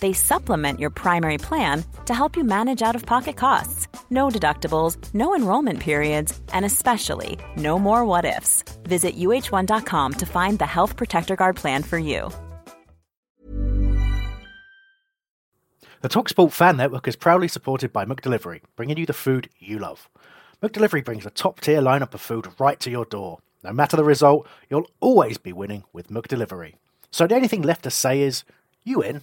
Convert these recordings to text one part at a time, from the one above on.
They supplement your primary plan to help you manage out of pocket costs. No deductibles, no enrollment periods, and especially no more what ifs. Visit uh1.com to find the Health Protector Guard plan for you. The Talksport Fan Network is proudly supported by McDelivery, bringing you the food you love. McDelivery brings a top tier lineup of food right to your door. No matter the result, you'll always be winning with McDelivery. So the only thing left to say is, you in?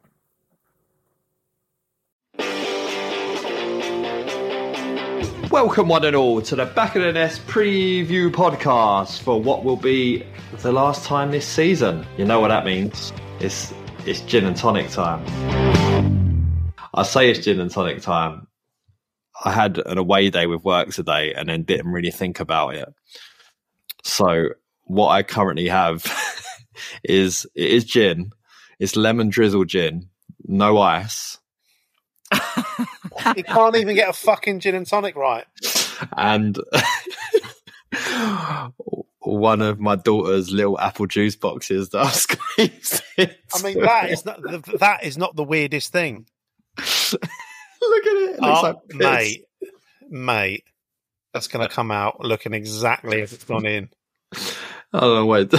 Welcome, one and all, to the Back of the Nest preview podcast for what will be the last time this season. You know what that means? It's it's gin and tonic time. I say it's gin and tonic time. I had an away day with work today and then didn't really think about it. So what I currently have is it is gin. It's lemon drizzle gin, no ice. you can't even get a fucking gin and tonic right. And one of my daughter's little apple juice boxes that I squeezed I mean, that is not that is not the weirdest thing. Look at it. it oh, like mate, mate, that's going to uh, come out looking exactly as it's gone in. Oh wait,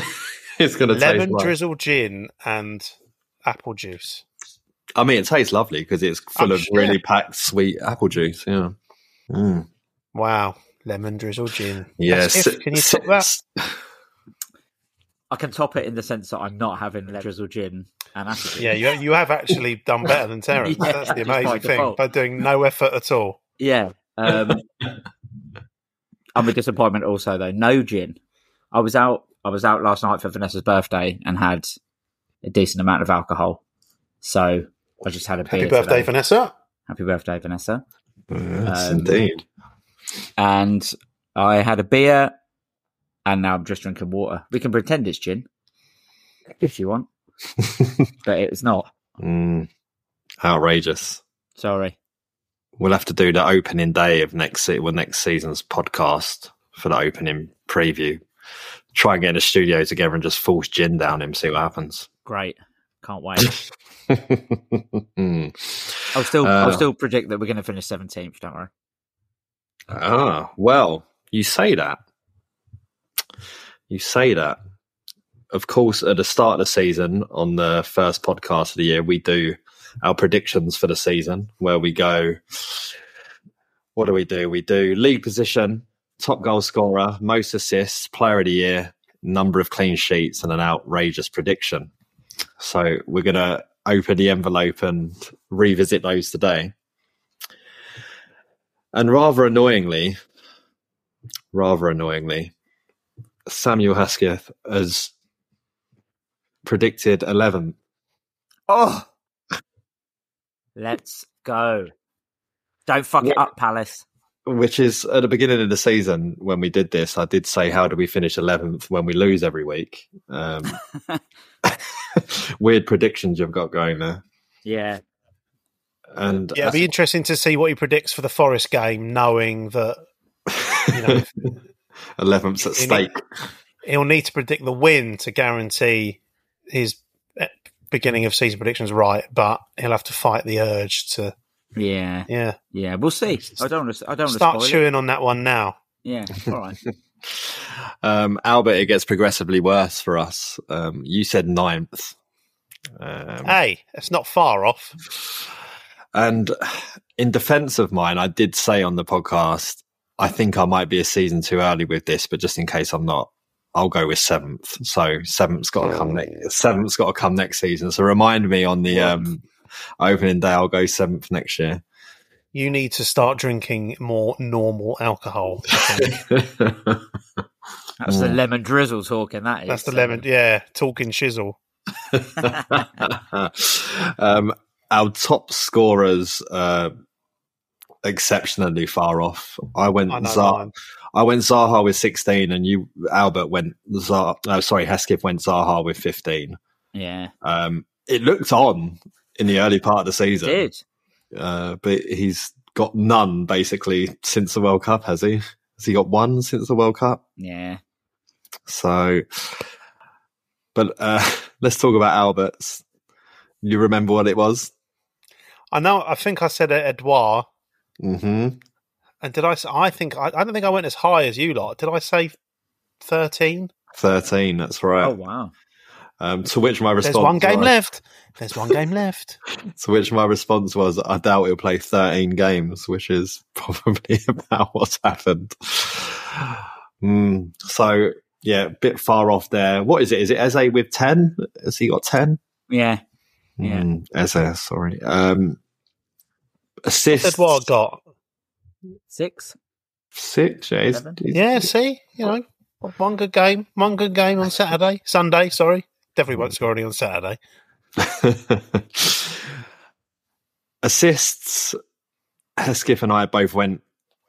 it's going to lemon taste drizzle like... gin and apple juice. I mean, it tastes lovely because it's full I'm of sure. really packed sweet apple juice. Yeah. Mm. Wow. Lemon drizzle gin. Yes. Can you top that? I can top it in the sense that I'm not having lemon drizzle gin and acid. Yeah, you you have actually done better than Terence. yeah, That's the amazing thing by doing no effort at all. Yeah. Um, I'm a disappointment also though. No gin. I was out. I was out last night for Vanessa's birthday and had a decent amount of alcohol. So I just had a Happy birthday, today. Vanessa. Happy birthday, Vanessa. Yes, um, indeed. And I had a beer and now I'm just drinking water. We can pretend it's gin if you want, but it's not. Mm, outrageous. Sorry. We'll have to do the opening day of next se- well, next season's podcast for the opening preview. Try and get in a studio together and just force gin down him, see what happens. Great. Can't wait. I'll still, uh, I'll still predict that we're going to finish seventeenth. Don't worry. Ah, well, you say that. You say that. Of course, at the start of the season, on the first podcast of the year, we do our predictions for the season, where we go. What do we do? We do league position, top goal scorer, most assists, player of the year, number of clean sheets, and an outrageous prediction. So we're going to open the envelope and revisit those today. And rather annoyingly, rather annoyingly, Samuel Hesketh has predicted 11. Oh, let's go. Don't fuck it up, Palace. Which is at the beginning of the season when we did this, I did say, How do we finish 11th when we lose every week? Um, weird predictions you've got going there. Yeah. And yeah, it'd be interesting to see what he predicts for the Forest game, knowing that you know, 11th's at stake. He'll need to predict the win to guarantee his eh, beginning of season predictions right, but he'll have to fight the urge to. Yeah, yeah, yeah. We'll see. I don't. Want to, I don't start chewing it. on that one now. Yeah, all right. Um, Albert, it gets progressively worse for us. Um, you said ninth. Um, hey, it's not far off. And in defense of mine, I did say on the podcast, I think I might be a season too early with this, but just in case I'm not, I'll go with seventh. So seventh's got to come next. Seventh's got to come next season. So remind me on the um, opening day, I'll go seventh next year. You need to start drinking more normal alcohol. I think. That's the lemon drizzle talking. That is. That's the lemon. Yeah, talking shizzle. um, our top scorers uh, exceptionally far off. I went I know Zaha. I went Zaha with sixteen, and you Albert went Zaha. Oh, sorry, Hesketh went Zaha with fifteen. Yeah, Um, it looked on in the early part of the season, did. Uh, but he's got none basically since the World Cup. Has he? Has he got one since the World Cup? Yeah. So, but uh, let's talk about Albert's. You remember what it was? I know. I think I said Edouard, hmm and did I? I think I, I don't think I went as high as you lot. Did I say thirteen? 13, that's right. Oh wow. Um, to which my response There's one game was, left. There's one game left. To which my response was, I doubt he'll play 13 games, which is probably about what's happened. Mm, so, yeah, a bit far off there. What is it? Is it Eze with 10? Has he got 10? Yeah. Yeah. Mm, Eze, sorry. Um, assists. Edouard got. Six. Six, yeah. he's- he's- Yeah, see, you know, one good game, one good game on Saturday, Sunday. Sorry, definitely won't hmm. score any on Saturday. Assists. Hesketh and I both went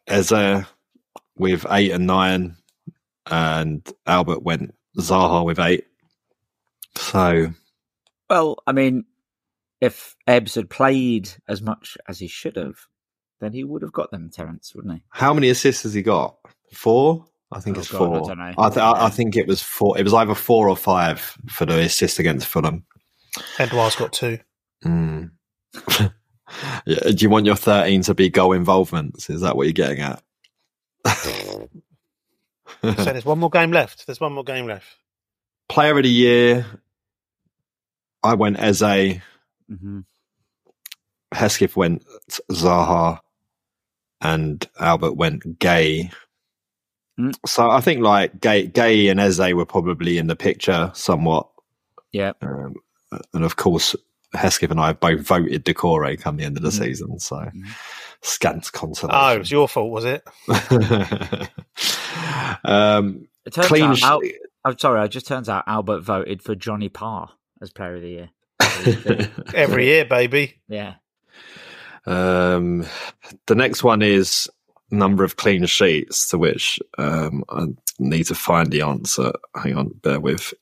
Eze with eight and nine, and Albert went Zaha with eight. So, Well, I mean, if Ebbs had played as much as he should have, then he would have got them, Terence, wouldn't he? how many assists has he got? Four? I think Oh, it's God, I four. don't know. I, th- I, I think it was four. It was either four or five for the assist against Fulham. Edouard's got two. Mm. yeah, do you want your 13 to be goal involvements? Is that what you're getting at? So there's one more game left. There's one more game left. Player of the year, I went Eze. hmm Hesketh went Zaha, and Albert went Guéhi. Mm. So I think like Guéhi, Guéhi and Eze were probably in the picture somewhat, Yeah. um, and of course Hesketh and I both voted Decore come the end of the season. So scant consolation. Oh, it was your fault, was it? um, It turns clean. out, sh- Al- I'm sorry, it just turns out Albert voted for Johnny Parr as Player of the Year. Every year, baby. Yeah. Um, the next one is number of clean sheets, to which um, I need to find the answer. Hang on, bear with.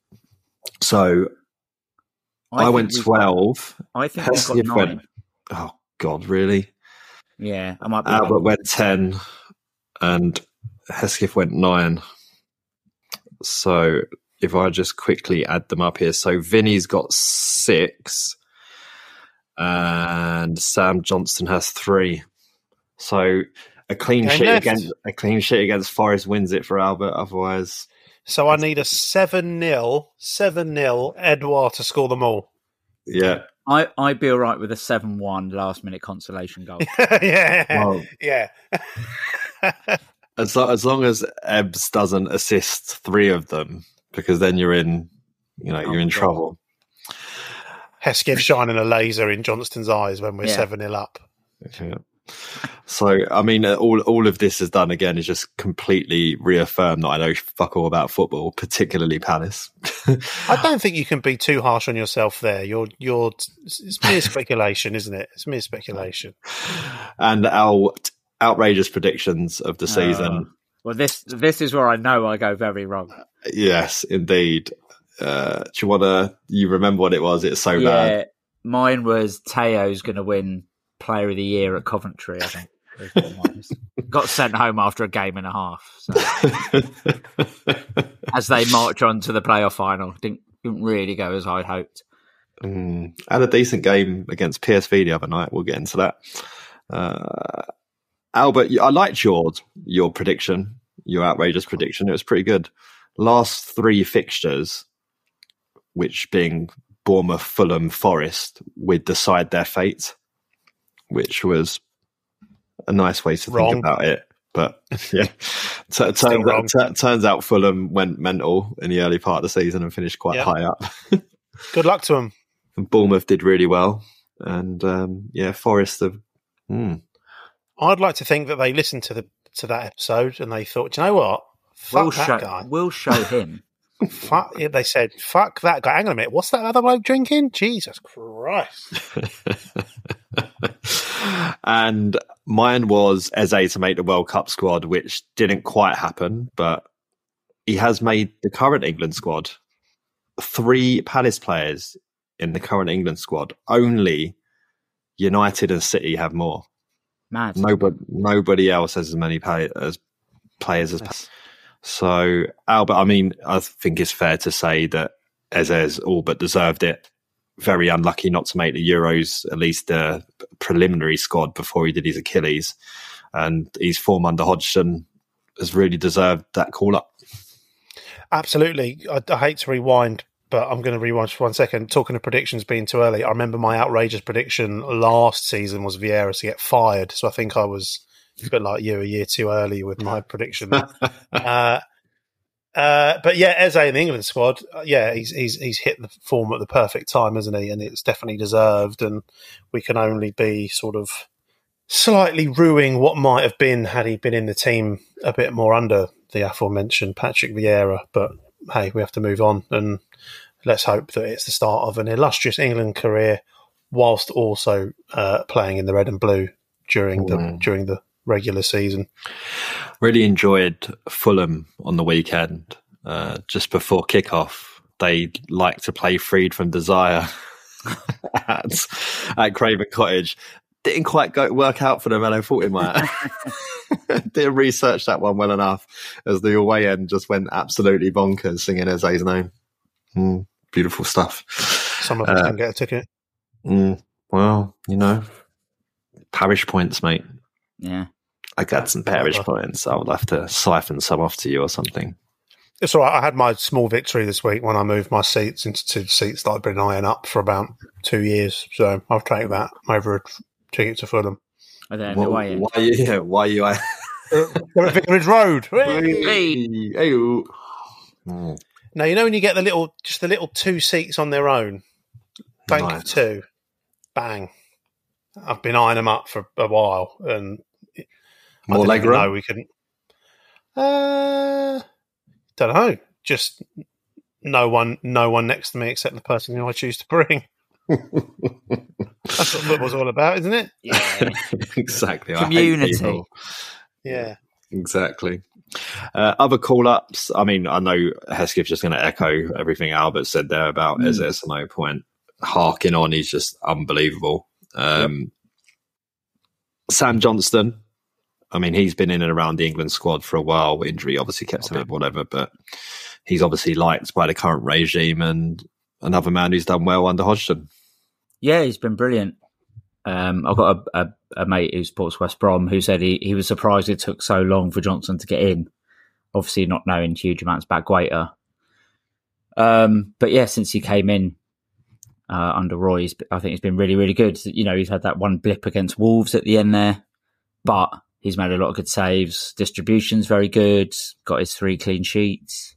So I, think went we've- 12. I think we've got nine. went, oh, God, really? Yeah, I might be. Albert wrong. went 10 and Hesketh went 9. So if I just quickly add them up here. So Vinny's got 6 and Sam Johnstone has 3. So a clean Game sheet left. against a clean sheet against Forest wins it for Albert. Otherwise, So I need a 7 0, 7 0 Edouard to score them all. yeah. I, I'd be all right with a 7 1 last minute consolation goal. yeah. Well, yeah. as, as long as Ebbs doesn't assist three of them, because then you're in, you know, Oh you're in my God. trouble. Hesketh shining a laser in Johnstone's eyes when we're Yeah. 7 0 up. Yeah. So, I mean, uh, all all of this has done again is just completely reaffirm that I know fuck all about football, particularly Palace. I don't think you can be too harsh on yourself there. You're, you're, it's mere speculation, isn't it? It's mere speculation. and our outrageous predictions of the season. Oh. Well, this this is where I know I go very wrong. Yes, indeed. Uh, do you want to? You remember what it was? It's so Yeah, mine was Teo's going to win Player of the Year at Coventry. I think is what mine was. got sent home after a game and a half. So, as they march on to the playoff final, didn't didn't really go as I'd hoped. Mm, had a decent game against PSV the other night. We'll get into that. Uh, Albert, I liked your your prediction, your outrageous prediction. It was pretty good. Last three fixtures, which being Bournemouth, Fulham, Forest, would decide their fate, which was a nice way to Wrong. think about it. But yeah, T- turns, out, t- turns out Fulham went mental in the early part of the season and finished quite Yeah. high up. Good luck to them. And Bournemouth did really well. and um, yeah, Forest have. Hmm. I'd like to think that they listened to the to that episode and they thought, "Do you know what? Fuck We'll that show, guy. we'll show him. Fuck. They said, "Fuck that guy." Hang on a minute. What's that other bloke drinking? Jesus Christ! And mine was Eze to make the World Cup squad, which didn't quite happen, but he has made the current England squad three Palace players in the current England squad. Only United and City have more. Mad. Nobody, nobody else has as many pay, as players as. So Albert, I mean, I think it's fair to say that Eze's all but deserved it. Very unlucky not to make the Euros, at least the preliminary squad before he did his Achilles, and his form under Hodgson has really deserved that call up. Absolutely. I, I hate to rewind, but I'm going to rewind for one second. Talking of predictions being too early, I remember my outrageous prediction last season was Vieira to get fired. So I think I was a bit like you, a year too early with my prediction. uh, uh, but yeah, Eze in the England squad, uh, yeah, he's he's he's hit the form at the perfect time, hasn't he? And it's definitely deserved. And we can only be sort of slightly ruining what might have been had he been in the team a bit more under the aforementioned Patrick Vieira. But hey, we have to move on, and let's hope that it's the start of an illustrious England career, whilst also uh, playing in the red and blue during the during the regular season. Really enjoyed Fulham on the weekend. Uh, just before kickoff, they like to play Freed from Desire at, at Craven Cottage. Didn't quite go work out for them, and I thought it might. Didn't research that one well enough, as the away end just went absolutely bonkers singing Eze's name. Mm, beautiful stuff. Some of us Uh, can get a ticket. Mm, well, you know, parish points, mate. Yeah. I got some parish points. I would have to siphon some off to you or something. It's all right. I had my small victory this week when I moved my seats into two seats that I've been eyeing up for about two years. So I'll take that over a ticket to Fulham. Are they in Why, the why are you? Yeah, why are you? They're at Vicarage Road. Hey, hey-o. Mm, Now you know when you get the little, just the little two seats on their own, bank of two, bang. I've been eyeing them up for a while, and I More didn't leg even know we couldn't. Uh, don't know. Just no one, no one next to me except the person who I choose to bring. That's what football's all about, isn't it? Yeah. exactly. Community. Yeah. Exactly. Uh, other call ups. I mean, I know Hesketh's just going to echo everything Albert said there about Mm. Eze no point. Harking on, he's just unbelievable. Um, Sam Johnstone. I mean, he's been in and around the England squad for a while. Injury obviously kept him out, whatever, but he's obviously liked by the current regime and another man who's done well under Hodgson. Yeah, he's been brilliant. Um, I've got a, a, a mate who supports West Brom who said he, he was surprised it took so long for Johnstone to get in. Obviously, not knowing huge amounts about Guaita. Um, but yeah, since he came in uh, under Roy, I think he's been really, really good. You know, he's had that one blip against Wolves at the end there, but he's made a lot of good saves. Distribution's very good. Got his three clean sheets.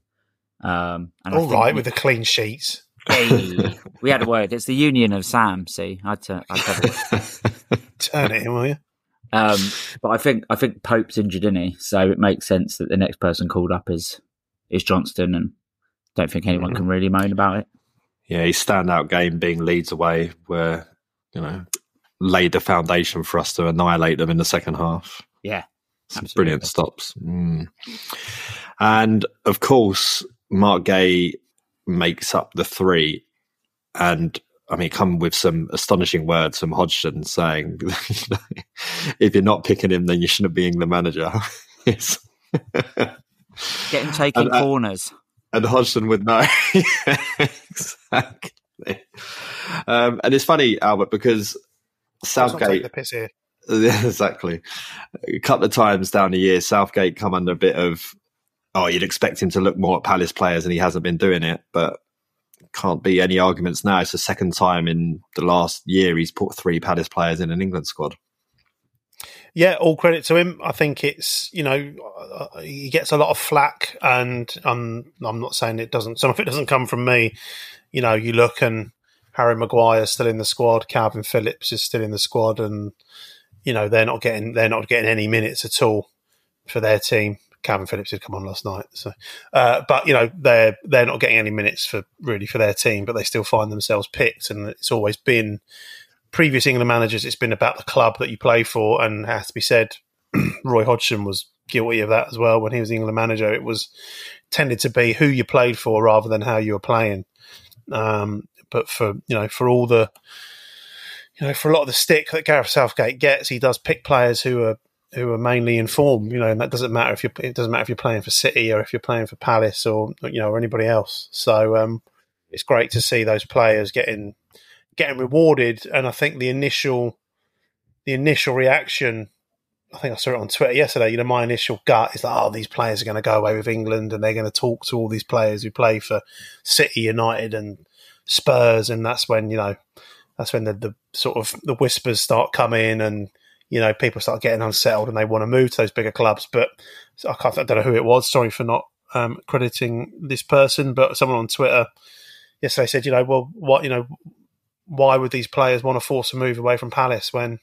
Um, and I All think right with the clean sheets. Hey, we had a word. It's the union of Sam. See, I had to. I had have. Turn it in, will you? um, but I think I think Pope's injured, isn't he? So it makes sense that the next person called up is is Johnstone, and don't think anyone can really moan about it. yeah, his standout game being Leeds away, where you know laid the foundation for us to annihilate them in the second half. Yeah, Some Absolutely. brilliant stops, mm. and of course, Marc Guéhi makes up the three, and I mean, come with some astonishing words from Hodgson saying, "If you're not picking him, then you shouldn't be England manager." It's- getting taking And, uh, corners. and Hodgson would know. exactly. Um, and it's funny, Albert, because Let's not take Southgate, the piss here. Exactly. A couple of times down the year, Southgate come under a bit of, oh, you'd expect him to look more at Palace players, and he hasn't been doing it. But can't be any arguments now. It's the second time in the last year he's put three Palace players in an England squad. Yeah, all credit to him. I think it's you know uh, he gets a lot of flack, and um, I'm not saying it doesn't. Some of it doesn't come from me. You know, you look and Harry Maguire's still in the squad, Kalvin Phillips is still in the squad, and you know they're not getting they're not getting any minutes at all for their team. Kalvin Phillips did come on last night, so uh, but you know they're they're not getting any minutes for really for their team, but they still find themselves picked, and it's always been previous England managers. It's been about the club that you play for, and has to be said, Roy Hodgson was guilty of that as well when he was England manager. It was tended to be who you played for rather than how you were playing. Um, but for you know for all the you know for a lot of the stick that Gareth Southgate gets, he does pick players who are who are mainly in form. You know, and that doesn't matter if you it doesn't matter if you're playing for City or if you're playing for Palace or you know or anybody else. So um, it's great to see those players getting getting rewarded. And I think the initial the initial reaction I think I saw it on Twitter yesterday. You know, my initial gut is that oh, these players are going to go away with England and they're going to talk to all these players who play for City, United, and Spurs, and that's when you know, that's when the, the sort of the whispers start coming, and you know, people start getting unsettled and they want to move to those bigger clubs. But I, can't, I don't know who it was. Sorry for not um, crediting this person, but someone on Twitter yesterday said, you know, well, what you know, why would these players want to force a move away from Palace when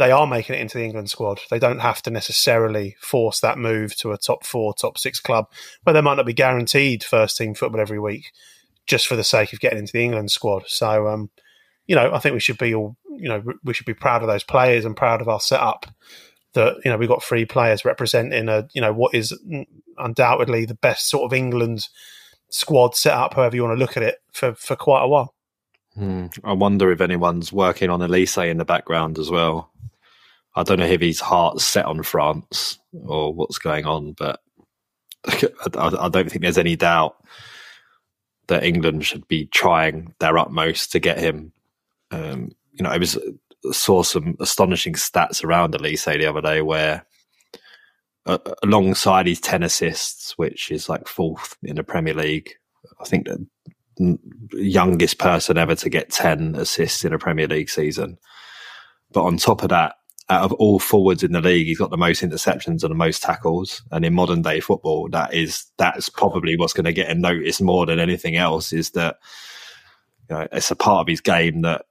they are making it into the England squad. They don't have to necessarily force that move to a top four, top six club, where they might not be guaranteed first team football every week, just for the sake of getting into the England squad. So, um, you know, I think we should be all, you know, we should be proud of those players and proud of our setup. That you know we've got three players representing a you know what is undoubtedly the best sort of England squad setup, however you want to look at it, for for quite a while. Hmm. I wonder if anyone's working on Olise in the background as well. I don't know if his heart's set on France or what's going on, but I, I don't think there's any doubt that England should be trying their utmost to get him. Um, you know, I was saw some astonishing stats around Olise the other day where uh, alongside his 10 assists, which is like fourth in the Premier League, I think the youngest person ever to get 10 assists in a Premier League season. But on top of that, out of all forwards in the league, he's got the most interceptions and the most tackles. And in modern day football, that is that's probably what's going to get him noticed more than anything else. Is that you know, it's a part of his game that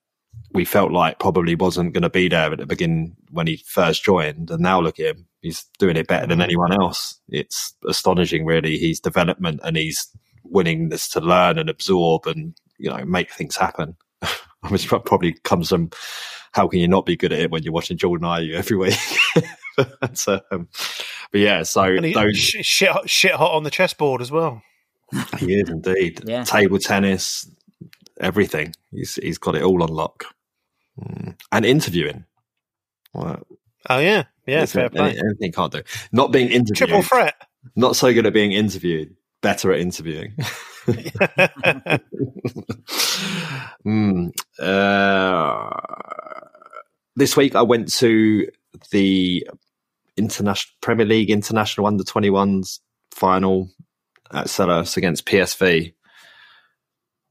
we felt like probably wasn't going to be there at the beginning when he first joined, and now look at him, he's doing it better than anyone else. It's astonishing, really. His development and his willingness to learn and absorb and you know make things happen, which probably comes from how can you not be good at it when you're watching Jordan Ayew every week? so, um, but yeah, so those shit, shit hot on the chessboard as well. He is indeed. Yeah. Table tennis, everything. He's he's got it all on lock. Mm. And interviewing. Well, oh yeah, yeah, fair play. Anything, can't do. Not being interviewed. Triple threat. Not so good at being interviewed. Better at interviewing. mm, uh, this week I went to the international Premier League International Under 21s final at Selhurst against PSV.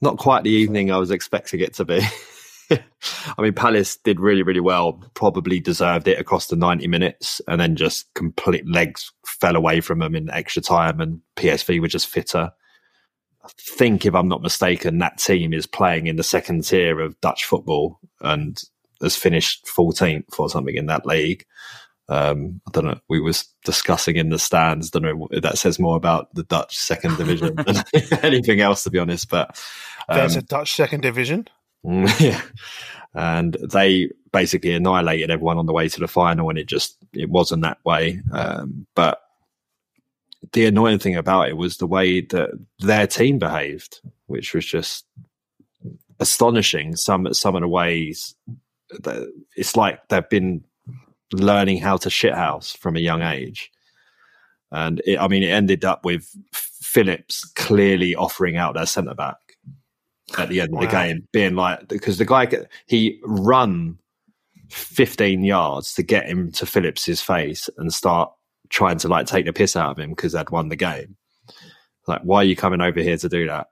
Not quite the evening I was expecting it to be. I mean, Palace did really, really well. Probably deserved it across the 90 minutes, and then just complete legs fell away from them in extra time, and PSV were just fitter. I think, if I'm not mistaken, that team is playing in the second tier of Dutch football, and has finished 14th or something in that league. Um, I don't know. We was discussing in the stands. Don't know if that says more about the Dutch second division than anything else, to be honest. But um, there's a Dutch second division. Yeah, and they basically annihilated everyone on the way to the final, and it just it wasn't that way. Um, but the annoying thing about it was the way that their team behaved, which was just astonishing. Some some of the ways it's like they've been learning how to shithouse from a young age. And it, I mean, it ended up with Phillips clearly offering out their centre back at the end wow. of the game, being like, because the guy, he run 15 yards to get him to Phillips's face and start trying to like take the piss out of him because they'd won the game. Like, why are you coming over here to do that?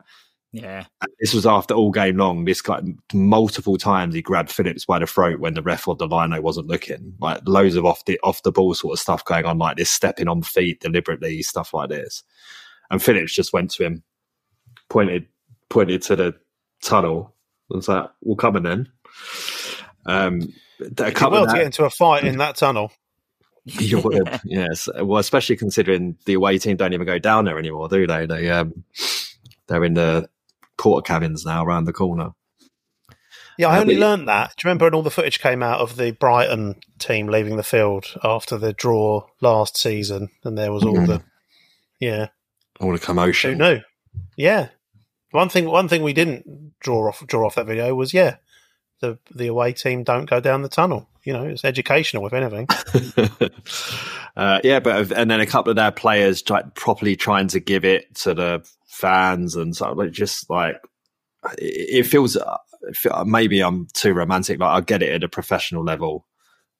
Yeah. This was after all game long. This guy multiple times he grabbed Phillips by the throat when the ref or the lino wasn't looking. Like loads of off the off the ball sort of stuff going on, like this stepping on feet deliberately, stuff like this. And Phillips just went to him, pointed pointed to the tunnel, I was like, "We'll come in then." Um, a couple well of to that- get into a fight in that tunnel. You would, yes. Well, especially considering the away team don't even go down there anymore, do they? They um, they're in the porter cabins now around the corner. Yeah, I Uh, only but- learned that. Do you remember when all the footage came out of the Brighton team leaving the field after the draw last season, and there was all Mm. the yeah. All the Who commotion. knew? Yeah. One thing, one thing we didn't draw off draw off that video was yeah, the the away team don't go down the tunnel. You know, it's educational if anything. uh, yeah, but and then a couple of their players try, properly trying to give it to the fans and so like just like it, feels. uh, Maybe I'm too romantic, but I get it at a professional level.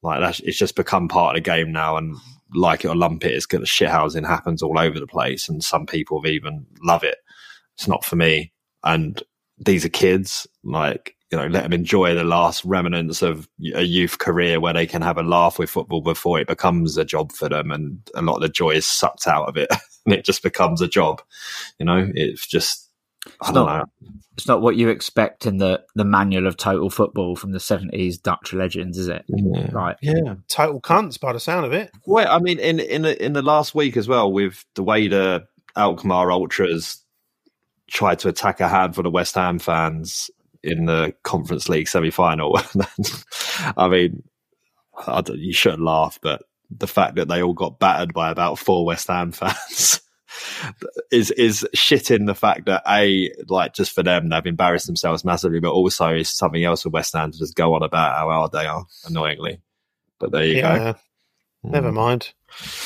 Like that's it's just become part of the game now, and like it or lump it, it's going to shithousing happens all over the place, and some people even love it. It's not for me, and these are kids. Like you know, let them enjoy the last remnants of a youth career where they can have a laugh with football before it becomes a job for them, and a lot of the joy is sucked out of it, and it just becomes a job. You know, it's just I It's don't not- know. It's not what you expect in the, the manual of total football from the 70s Dutch legends, is it? Yeah. Right. Yeah. Total cunts by the sound of it. Well, I mean, in in the, in the last week as well, with the way the Alkmaar ultras tried to attack a handful of West Ham fans in the Conference League semi final. I mean, I you shouldn't laugh, but the fact that they all got battered by about four West Ham fans. Is is shitting the fact that a like just for them they've embarrassed themselves massively, but also is something else for West Ham to just go on about how hard they are annoyingly. But there you Yeah. go. Mm. Never mind.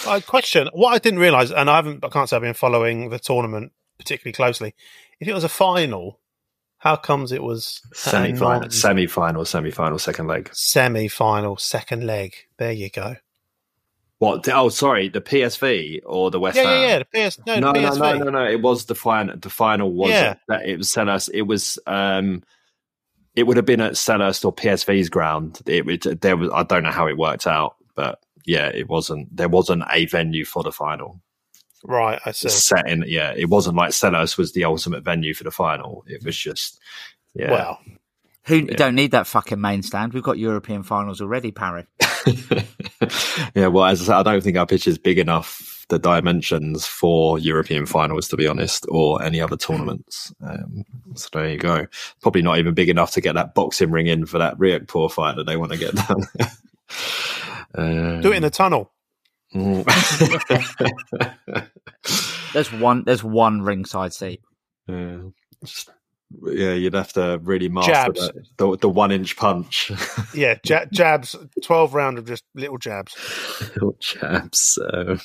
I question what I didn't realise, and I haven't. I can't say I've been following the tournament particularly closely. If it was a final, how comes it was semi final, semi final, semi final, second leg. semi final, second leg? There you go. What? Oh, sorry, the PSV or the West yeah, Ham? yeah, yeah. The PS, no, no, the no, PSV. no, no, no. It was the final. The final was Yeah. that it was Selhurst. It was um, it would have been at Selhurst or PSV's ground. It would there was. I don't know how it worked out, but yeah, it wasn't. There wasn't a venue for the final. Right, I see. Set in, yeah, it wasn't like Selhurst was the ultimate venue for the final. It was just, yeah. Well, Who you don't need that fucking main stand? We've got European finals already, Parry. yeah, well, as I said, I don't think our pitch is big enough, the dimensions for European finals, to be honest, or any other tournaments. Um, so there you go. Probably not even big enough to get that boxing ring in for that Riakporhe fight that they want to get done. um, do it in the tunnel. There's one. There's one ringside seat. yeah, just- yeah, you'd have to really master Jabs. that, the, the one inch punch. Yeah, ja- jabs. Twelve round of just little jabs. Little jabs. Um,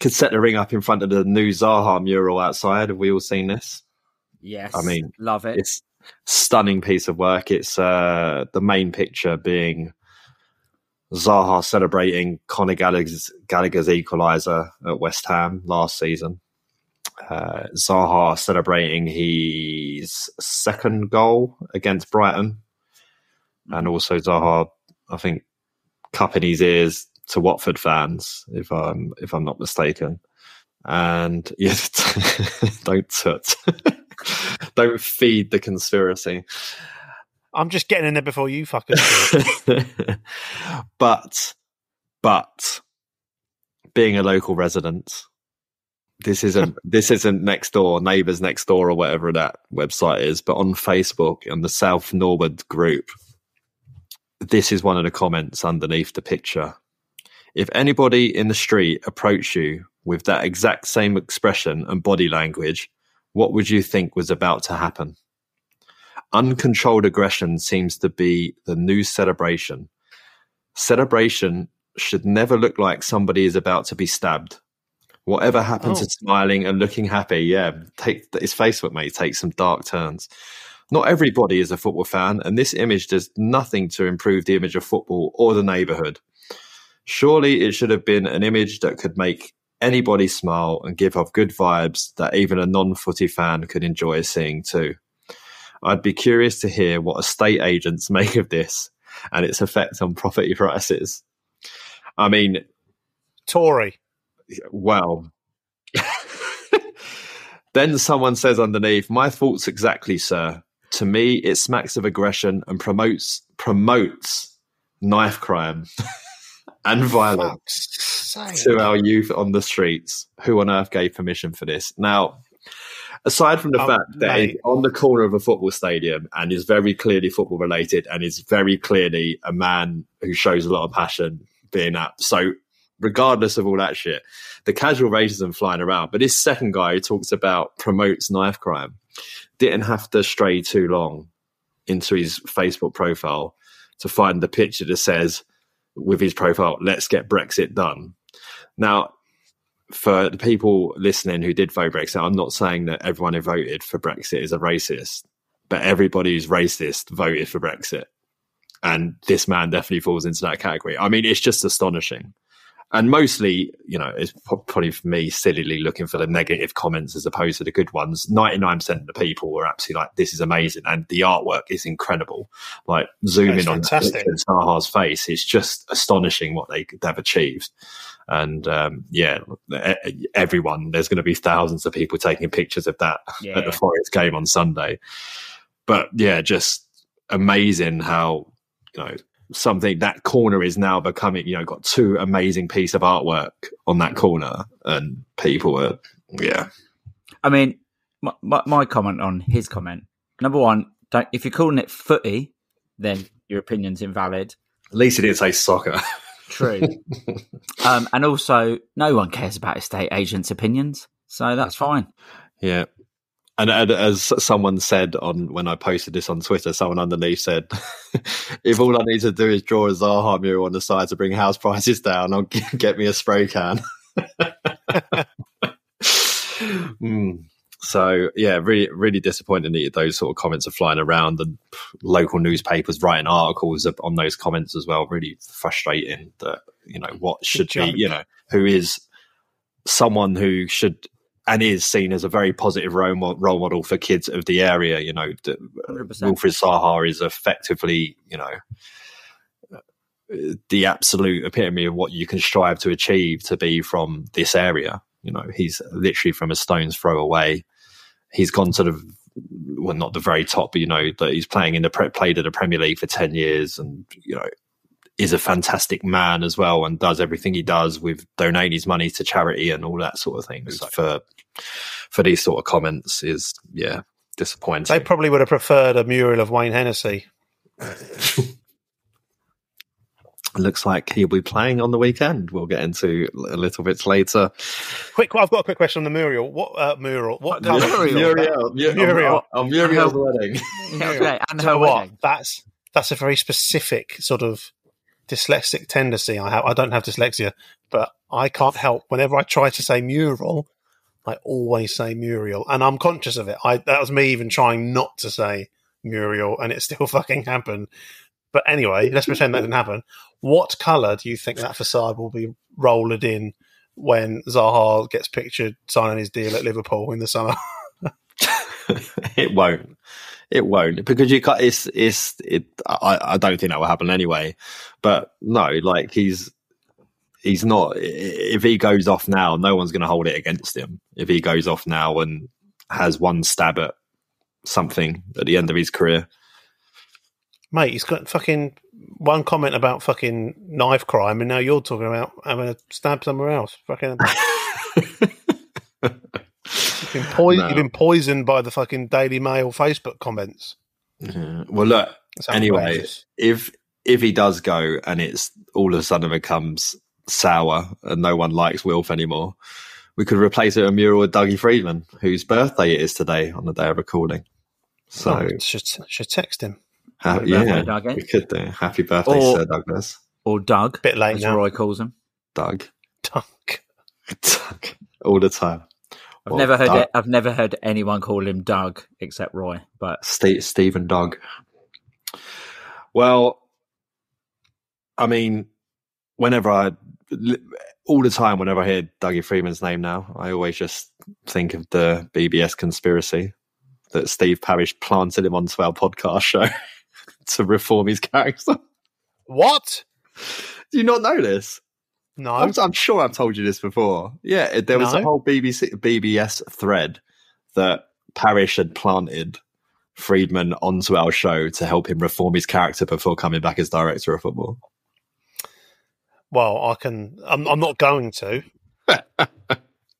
could set the ring up in front of the new Zaha mural outside. Have we all seen this? Yes, I mean, love it. It's stunning piece of work. It's uh, the main picture being Zaha celebrating Conor Gallagher's, Gallagher's equaliser at West Ham last season. Uh, Zaha celebrating his second goal against Brighton, and also Zaha, I think, cupping his ears to Watford fans, if I'm if I'm not mistaken. And yeah, don't toot. don't feed the conspiracy. I'm just getting in there before you fuckers. but but being a local resident this isn't this isn't next door neighbors next door or whatever that website is but on facebook on the south norwood group this is one of the comments underneath the picture if anybody in the street approached you with that exact same expression and body language what would you think was about to happen uncontrolled aggression seems to be the new celebration celebration should never look like somebody is about to be stabbed. Whatever happens Oh. to smiling and looking happy, yeah, take it's Facebook, mate. Take some dark turns. Not everybody is a football fan, and this image does nothing to improve the image of football or the neighbourhood. Surely it should have been an image that could make anybody smile and give off good vibes that even a non-footy fan could enjoy seeing too. I'd be curious to hear what estate agents make of this and its effect on property prices. I mean, Tory. well, then someone says underneath, my thoughts exactly, sir. to me, it smacks of aggression and promotes promotes knife crime and violence to our youth on the streets. Who on earth gave permission for this? Now, aside from the Um, fact that mate. it's on the corner of a football stadium and is very clearly football related and is very clearly a man who shows a lot of passion being that. So, regardless of all that shit, the casual racism flying around, but this second guy who talks about promotes knife crime didn't have to stray too long into his Facebook profile to find the picture that says with his profile, let's get Brexit done. Now, for the people listening who did vote Brexit, I'm not saying that everyone who voted for Brexit is a racist, but everybody who's racist voted for Brexit. And this man definitely falls into that category. I mean, it's just astonishing. And mostly, you know, it's probably for me sillily looking for the negative comments as opposed to the good ones. 99% of the people were absolutely like, this is amazing. And the artwork is incredible. Like, zoom That's in on. Zaha's face. It's just astonishing what they, they've achieved. And um, yeah, everyone, there's going to be thousands of people taking pictures of that at the Forest game on Sunday. But yeah, just amazing how, you know, something that corner is now becoming, you know, got two amazing piece of artwork on that corner and people are, yeah. I mean, my, my, my comment on his comment. Number one, don't, if you're calling it footy, then your opinion's invalid. At least he didn't say soccer. True. um, and also, no one cares about estate agents' opinions, so that's fine. Yeah. And, and as someone said on when I posted this on Twitter, someone underneath said, "If all I need to do is draw a Zaha mural on the side to bring house prices down, I'll get me a spray can." Mm. So yeah, really, really disappointing that those sort of comments are flying around, and local newspapers writing articles on those comments as well. Really frustrating that you know what should be, you know, who is someone who should and is seen as a very positive role, role model for kids of the area. You know, that 100%. Wilfried Zaha is effectively, you know, the absolute epitome of what you can strive to achieve to be from this area. You know, he's literally from a stone's throw away. He's gone to the well, not the very top, but you know that he's playing in the pre- played in the Premier League for ten years, and you know is a fantastic man as well, and does everything he does with donating his money to charity and all that sort of thing. So for for these sort of comments is yeah disappointing. They probably would have preferred a mural of Wayne Hennessy. looks like he'll be playing on the weekend. We'll get into a little bit later. Quick, I've got a quick question on the mural. What uh, mural? What colour? Muriel, Muriel. on, on Muriel's wedding. Yeah, okay, and her you know what? That's that's a very specific sort of dyslexic tendency I have. I don't have dyslexia, but I can't help whenever I try to say mural, I always say Muriel, and I'm conscious of it. I that was me even trying not to say Muriel, and it still fucking happened. But anyway, let's pretend that didn't happen. What colour do you think that facade will be rolled in when Zaha gets pictured signing his deal at Liverpool in the summer? it won't. It won't because you can't. It's it's. It. I. I don't think that will happen anyway. But no, like he's he's not. If he goes off now, no one's going to hold it against him. If he goes off now and has one stab at something at the end of his career, Mate, he's got fucking one comment about fucking knife crime, and now you're talking about having a stab somewhere else. Fucking, you've, been poi- No. you've been poisoned by the fucking Daily Mail Facebook comments. Yeah. well, look. Anyway, if if he does go and it's all of a sudden becomes sour and no one likes Wilf anymore, we could replace it with a mural with Dougie Freedman, whose birthday it is today on the day of recording. Oh, so Oh, should should text him. Ha- Happy birthday, yeah, Dougie. we could do. Happy birthday, Or- Sir Douglas. Or Doug, Bit late as now. Roy calls him. Doug. Doug. Doug. All the time. I've Well, never heard Doug- it, I've never heard anyone call him Doug except Roy. But Steve, and Doug. Well, I mean, whenever I, all the time, whenever I hear Dougie Freedman's name now, I always just think of the BBS conspiracy that Steve Parish planted him onto our podcast show to reform his character. What? Do you not know this? No. I'm, I'm sure I've told you this before. Yeah, there was No. a whole BBC BBS thread that Parish had planted Freedman onto our show to help him reform his character before coming back as director of football? Well, I can. I'm, I'm not going to. but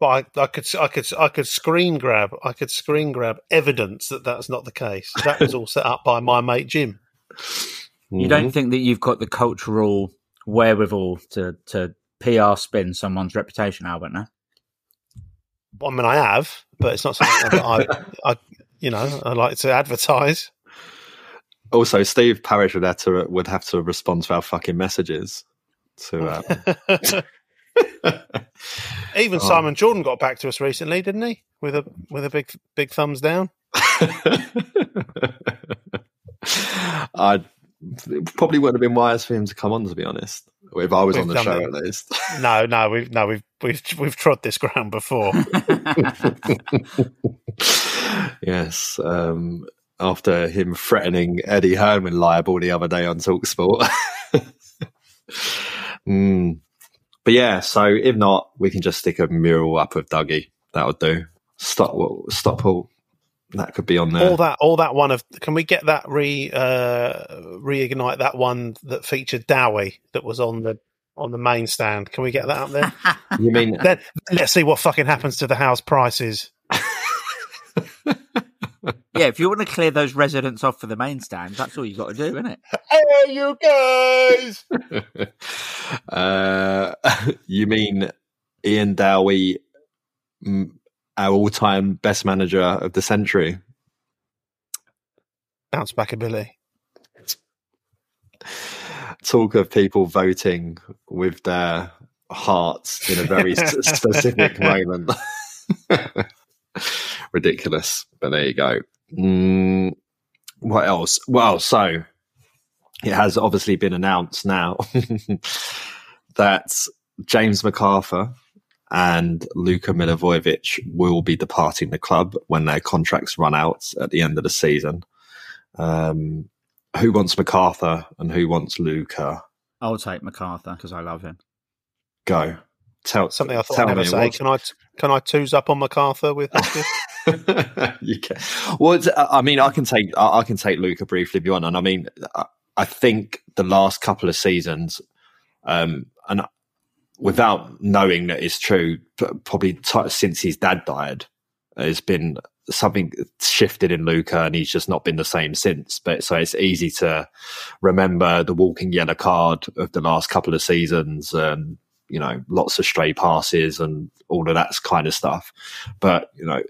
I, I could, I could, I could screen grab. I could screen grab evidence that that's not the case. That was all set up by my mate Jim. You don't think that you've got the cultural wherewithal to to PR spin someone's reputation, Albert? No. I mean, I have, but it's not something that I, I, you know, I like to advertise. Also, Steve Parish would have to would have to respond to our fucking messages. To uh, Even Oh. Simon Jordan got back to us recently, didn't he? With a with a big big thumbs down. I probably wouldn't have been wise for him to come on, to be honest. If I was We've on the show, it. at least. No, no, we've no, we've we've we've trod this ground before. yes. Um, after him threatening Eddie Herman liable the other day on Talksport. mm. But yeah, so if not, we can just stick a mural up of Dougie. That would do. Stop. Stop. All that could be on there. all that all that one of can we get that re uh reignite that one that featured Dowie that was on the on the main stand can we get that up there You mean then let's see what fucking happens to the house prices Yeah, if you want to clear those residents off for the main stand, that's all you got to do, isn't it? hey you guys uh, you mean Ian Dowie, mm, our all-time best manager of the century? bounce back ability Talk of people voting with their hearts in a very specific moment. Ridiculous, but there you go. Mm, what else? Well, so it has obviously been announced now that James McArthur and Luka Milivojevic will be departing the club when their contracts run out at the end of the season. Um, who wants McArthur and who wants Luca? I'll take McArthur because I love him. Go. Tell something I thought tell I'd never me, say what's- can I can I twos up on McArthur with this you can. Well, I mean, I can take I I can take Luca briefly if you want, and I mean, I- I think the last couple of seasons, um, and without knowing that it's true, probably t- since his dad died, there's been something shifted in Luca, and he's just not been the same since. But so it's easy to remember the walking yellow card of the last couple of seasons, and you know, lots of stray passes and all of that kind of stuff. But you know,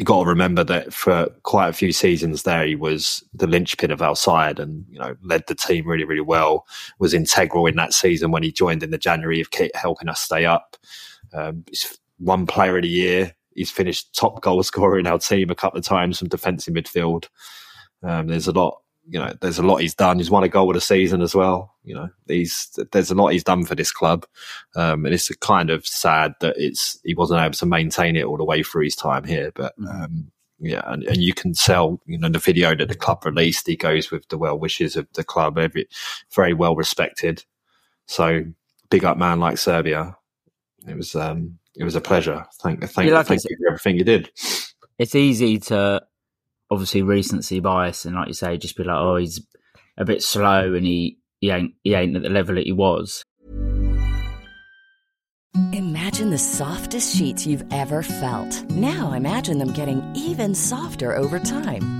you got to remember that for quite a few seasons there, he was the linchpin of our side and, you know, led the team really, really well, was integral in that season when he joined in the January of Kit helping us stay up. Um, he's one player of the year. He's finished top goal scorer in our team a couple of times from defensive midfield. Um, there's a lot, you know, there's a lot he's done. He's won a goal of the season as well. You know, he's, there's a lot he's done for this club. Um, and it's kind of sad that it's he wasn't able to maintain it all the way through his time here. But um, yeah, and, and you can tell, you know, the video that the club released, he goes with the well wishes of the club, every very well respected. So big up, man, like Serbia. It was um, it was a pleasure. Thank thank, Yeah, like thank you for everything you did. It's easy to obviously recency bias and, like you say, just be like, oh, he's a bit slow and he he ain't he ain't at the level that he was. Imagine the softest sheets you've ever felt. Now imagine them getting even softer over time.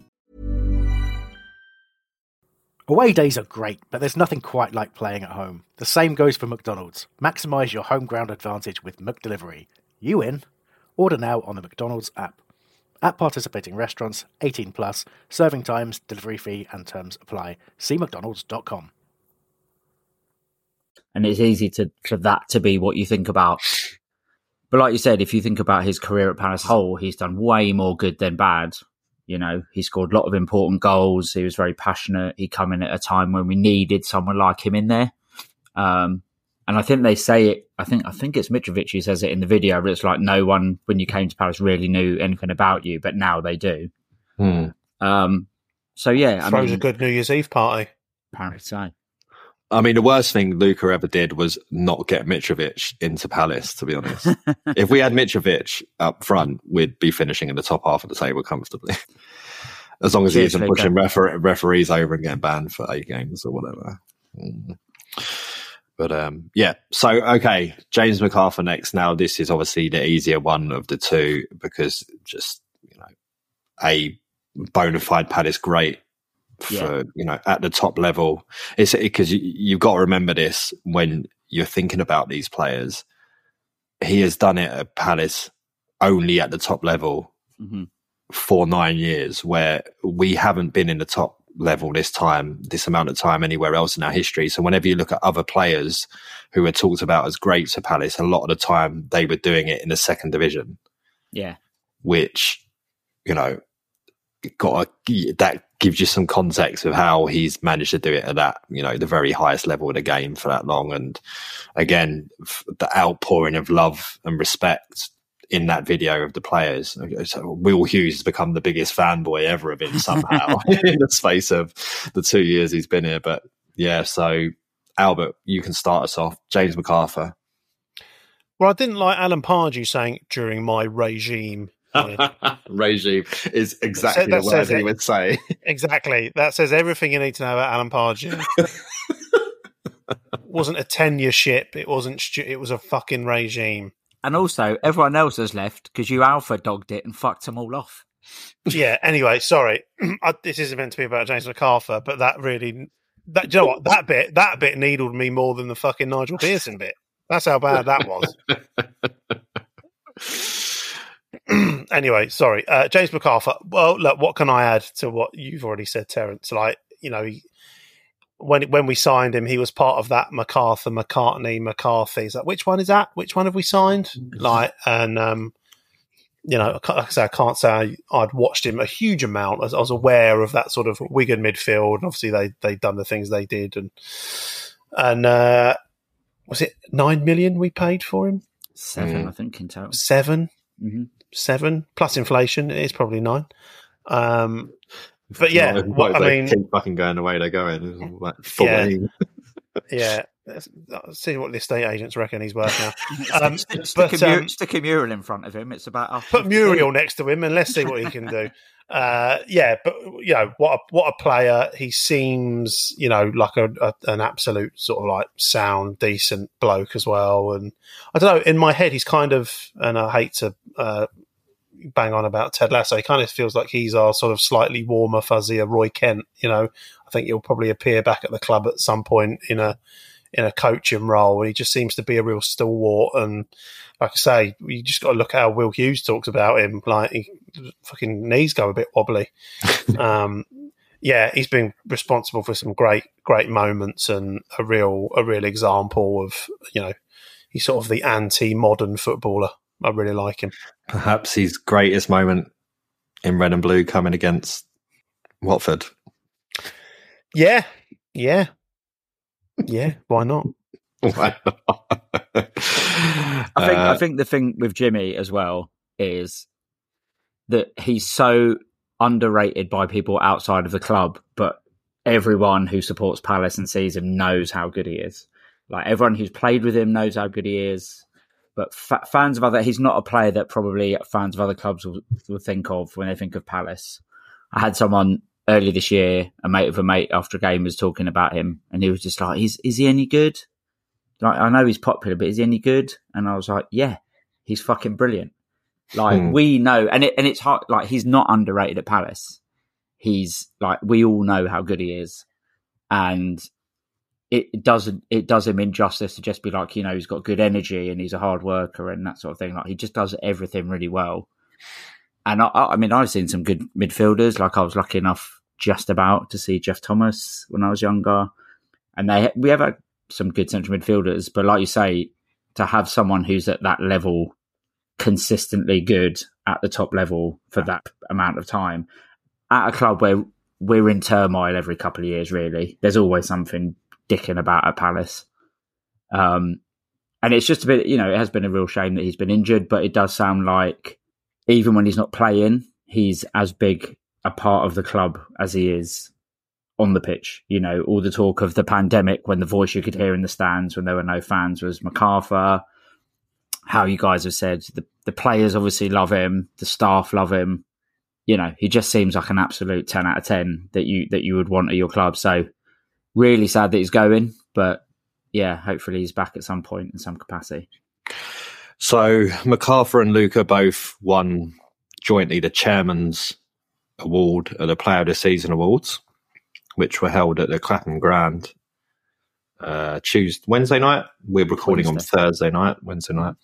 Away days are great, but there's nothing quite like playing at home. The same goes for McDonald's. Maximise your home ground advantage with McDelivery. You in? Order now on the McDonald's app. At participating restaurants, 18 plus, serving times, delivery fee, and terms apply. See McDonald's.com. and it's easy to for that to be what you think about. But like you said, if you think about his career at Palace Hull, he's done way more good than bad. You know, he scored a lot of important goals. He was very passionate. He come in at a time when we needed someone like him in there. Um, and I think they say it. I think I think it's Mitrovic who says it in the video. But it's like no one when you came to Paris really knew anything about you, but now they do. Hmm. Um, so yeah, I Throws mean, a good New Year's Eve party. apparently so. I mean, the worst thing Luca ever did was not get Mitrovic into Palace, to be honest. if we had Mitrovic up front, we'd be finishing in the top half of the table comfortably. as long as he isn't pushing refer- referees over and getting banned for eight games or whatever. Mm. But um, yeah, so okay, James MacArthur next. Now, this is obviously the easier one of the two because just, you know, a bona fide Palace great for you know at the top level. It's because you, you've got to remember this when you're thinking about these players. He has done it at Palace only at the top level hmm for nine years, where we haven't been in the top level this time, this amount of time anywhere else in our history. So whenever you look at other players who are talked about as great to Palace, a lot of the time they were doing it in the second division Yeah, which you know got a, that gives you some context of how he's managed to do it at that you know the very highest level of the game for that long. And again the outpouring of love and respect in that video of the players. So will hughes has become the biggest fanboy ever of him somehow in the space of the two years he's been here. But yeah so albert you can start us off. James McArthur Well, I didn't like Alan Pardew saying during my regime. Yeah. regime is exactly that the word says he would say exactly. That says everything you need to know about Alan Pardew. wasn't a tenureship. It wasn't. Stu- it was a fucking regime. and also everyone else has left because you alpha dogged it and fucked them all off. yeah. Anyway, sorry. I, this isn't meant to be about James McArthur, but that really. That do you know what that bit that bit needled me more than the fucking Nigel Pearson bit. That's how bad that was. anyway, sorry, uh, James McArthur. Well, look, what can I add to what you've already said, Terence? Like, you know, he, when when we signed him, he was part of that McArthur, McCartney, McCarthy. Is that which one is that? Which one have we signed? Like, and um, you know, I can't- like I say, I can't say I, I'd watched him a huge amount. I was, I was aware of that sort of Wigan midfield, and obviously they they done the things they did, and and uh, was it nine million we paid for him? 7 Mm. I think in total. Seven, hmm seven plus inflation. It is probably nine. Um, but yeah, Not- what, I they mean, keep fucking going the way they're going. Like Yeah. 14. yeah. Let's, let's see what the estate agents reckon he's worth now. Um, stick, but, a mu- um, stick a mural in front of him. It's about put Muriel next to him and let's see what he can do. Uh, yeah, but you know what? A, what a player! He seems, you know, like a, a an absolute sort of like sound, decent bloke as well. And I don't know. In my head, he's kind of, and I hate to uh, bang on about Ted Lasso. He kind of feels like he's our sort of slightly warmer, fuzzier Roy Kent. You know, I think he'll probably appear back at the club at some point in a in a coaching role. He just seems to be a real stalwart and like I say, you just got to look at how Will Hughes talks about him. Like, he, fucking knees go a bit wobbly. um, yeah, he's been responsible for some great, great moments and a real, a real example of, you know, he's sort of the anti-modern footballer. I really like him. Perhaps his greatest moment in red and blue coming against Watford. Yeah, yeah, yeah. Why not? Why not? I think I Uh, think the thing with Jimmy as well is that he's so underrated by people outside of the club, but everyone who supports Palace and sees him knows how good he is. Like everyone who's played with him knows how good he is. But fa- fans of other, he's not a player that probably fans of other clubs will, will think of when they think of Palace. I had someone earlier this year, a mate of a mate after a game was talking about him, and he was just like, "Is is he any good?" Like, I know he's popular, but is he any good? And I was like, yeah, he's fucking brilliant. Like Hmm. we know, and it and it's hard. Like he's not underrated at Palace. He's like we all know how good he is, and it doesn't it does him injustice to just be like you know he's got good energy and he's a hard worker and that sort of thing. Like he just does everything really well. And I, I mean, I've seen some good midfielders. Like I was lucky enough just about to see Geoff Thomas when I was younger, and they we have had some good central midfielders. But like you say, to have someone who's at that level consistently good at the top level for that amount of time, at a club where we're in turmoil every couple of years. Really, there's always something dicking about at Palace. Um, and it's just a bit, you know, it has been a real shame that he's been injured, but it does sound like even when he's not playing, he's as big a part of the club as he is on the pitch. You know, all the talk of the pandemic when the voice you could hear in the stands when there were no fans was McArthur. How you guys have said the, the players obviously love him, the staff love him. You know, he just seems like an absolute ten out of ten that you that you would want at your club. So really sad that he's going, but yeah, hopefully he's back at some point in some capacity. So McArthur and Luca both won jointly the chairman's award at the Player of the Season awards, which were held at the Clapham Grand uh, Tuesday, Wednesday night. We're recording Wednesday. on Thursday night, Wednesday night.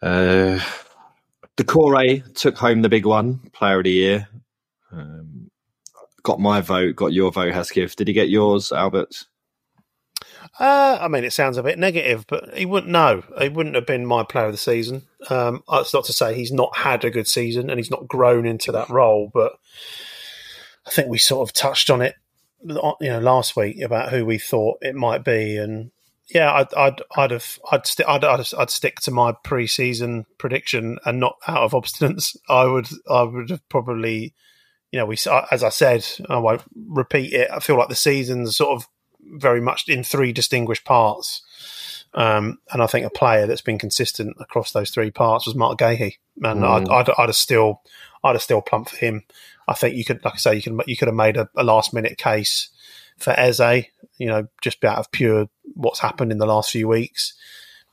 Uh, Doucouré took home the big one, Player of the Year. Um, got my vote, got your vote, Hesketh. Did he get yours, Albert? Uh, I mean, it sounds a bit negative, but he wouldn't know. He wouldn't have been my player of the season. Um, that's not to say he's not had a good season and he's not grown into that role, but I think we sort of touched on it, you know, last week about who we thought it might be, and yeah, I'd, I'd, I'd have, I'd, I'd, I'd, I'd stick to my pre-season prediction and not out of obstinance. I would, I would have probably, you know, we, as I said, I won't repeat it. I feel like the season's sort of very much in three distinguished parts. Um, and I think a player that's been consistent across those three parts was Marc Guéhi, and mm. I'd, I'd, I'd, have still, I'd have still plumped for him. I think you could, like I say, you could, you could have made a, a last minute case for Eze, you know, just out of pure what's happened in the last few weeks.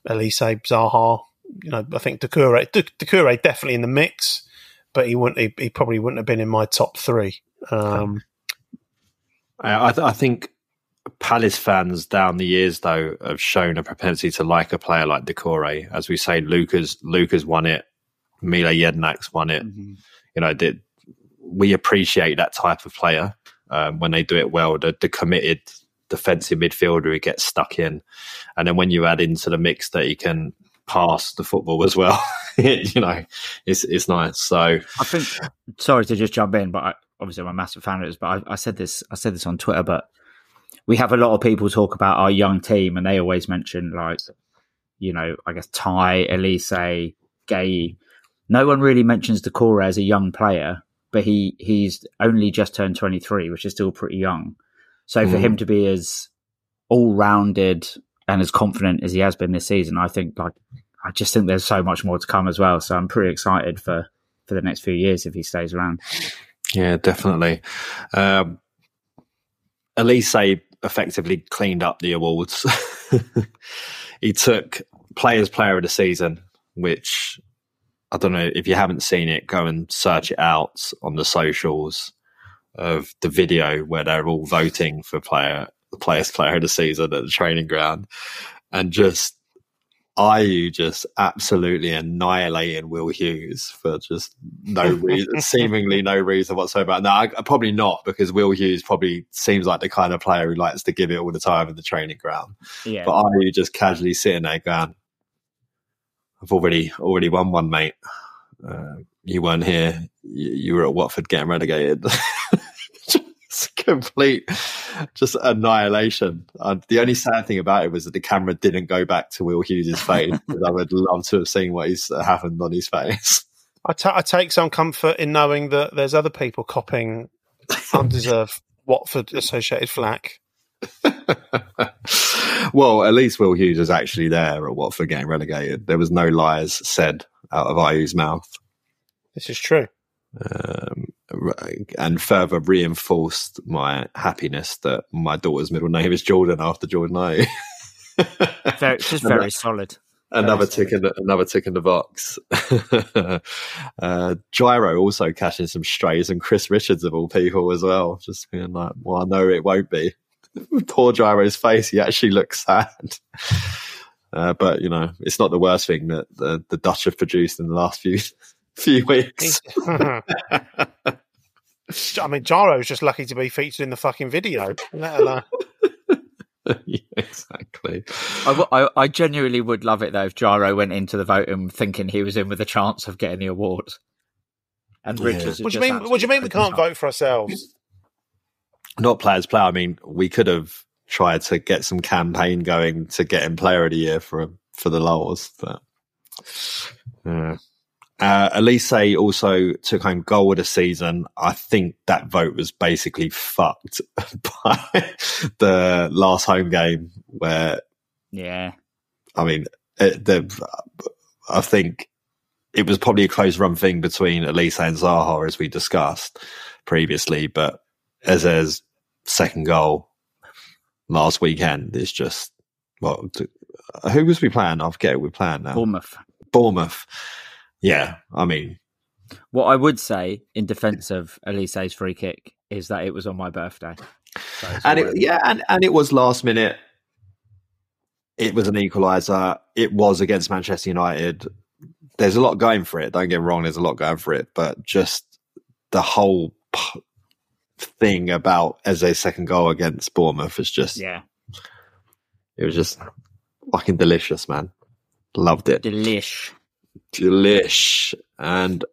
Olise Zaha, you know, I think Doucouré, Doucouré definitely in the mix, but he wouldn't, he, he probably wouldn't have been in my top three. Um, I, I think Palace fans down the years, though, have shown a propensity to like a player like Doucouré. As we say, Lucas Lucas won it, Mile Jedinak's won it. Mm-hmm. You know, did, we appreciate that type of player um, when they do it well. The, the, committed defensive midfielder who gets stuck in, and then when you add into the mix that he can pass the football as well, you know, it's it's nice. So I think. Sorry to just jump in, but I, obviously I'm a massive fan of this. But I, I said this I said this on Twitter, but we have a lot of people talk about our young team, and they always mention like, you know, I guess Ty, Olise, Guéhi. No one really mentions Doucouré as a young player, but he he's only just turned twenty three, which is still pretty young. So mm. for him mm. to be as all rounded and as confident as he has been this season, I think like I just think there's so much more to come as well. So I'm pretty excited for for the next few years if he stays around. Yeah, definitely. Um, Olise effectively cleaned up the awards. he took Players Player of the Season, which I don't know if you haven't seen it, go and search it out on the socials of the video where they're all voting for player the players player of the season at the training ground and just Ayew just absolutely annihilating Will Hughes for just no reason, seemingly no reason whatsoever. No, I, probably not because Will Hughes probably seems like the kind of player who likes to give it all the time in the training ground. Yeah. But Ayew just casually sitting there going, "I've already already won one, mate. Uh, you weren't here. You, you were at Watford getting relegated." complete just annihilation. Uh, the only sad thing about it was that the camera didn't go back to Will Hughes' face. I would love to have seen what he's uh, happened on his face. I, t- I take some comfort in knowing that there's other people copying undeserved Watford associated flack. well, at least Will Hughes was actually there at Watford getting relegated. There was no lies said out of Ayew's mouth. This is true. Um, and further reinforced my happiness that my daughter's middle name is Jordan after Jordan Ayew. very, just very solid. Another tick in the, another tick in the box. uh, Jairo also catching some strays, and Chris Richards of all people as well. Just being like, well, I know it won't be. Poor Jairo's face; he actually looks sad. Uh, but you know, it's not the worst thing that the, the Dutch have produced in the last few few weeks. I mean, Jairo's just lucky to be featured in the fucking video. yeah, exactly. I, w- I, I genuinely would love it though if Jairo went into the voting thinking he was in with a chance of getting the award, And Richards. is What do you mean? What do you mean we can't vote for ourselves? Not players player. I mean, we could have tried to get some campaign going to get him player of the year for for the Lowers, but yeah. Uh, Olise also took home goal of the season. I think that vote was basically fucked by the last home game where Yeah. I mean, it, the, I think it was probably a close run thing between Olise and Zaha, as we discussed previously. But Eze's second goal last weekend is just, well, who was we playing? I forget who we playing now. Bournemouth. Bournemouth. Yeah, I mean, What I would say in defence of Olise's free kick is that it was on my birthday. So and it, yeah, and, and it was last minute. It was an equaliser. It was against Manchester United. There's a lot going for it. Don't get me wrong. There's a lot going for it, but just the whole p- thing about Eze's second goal against Bournemouth is just, yeah, it was just fucking delicious, man. Loved it. delish. Delish. And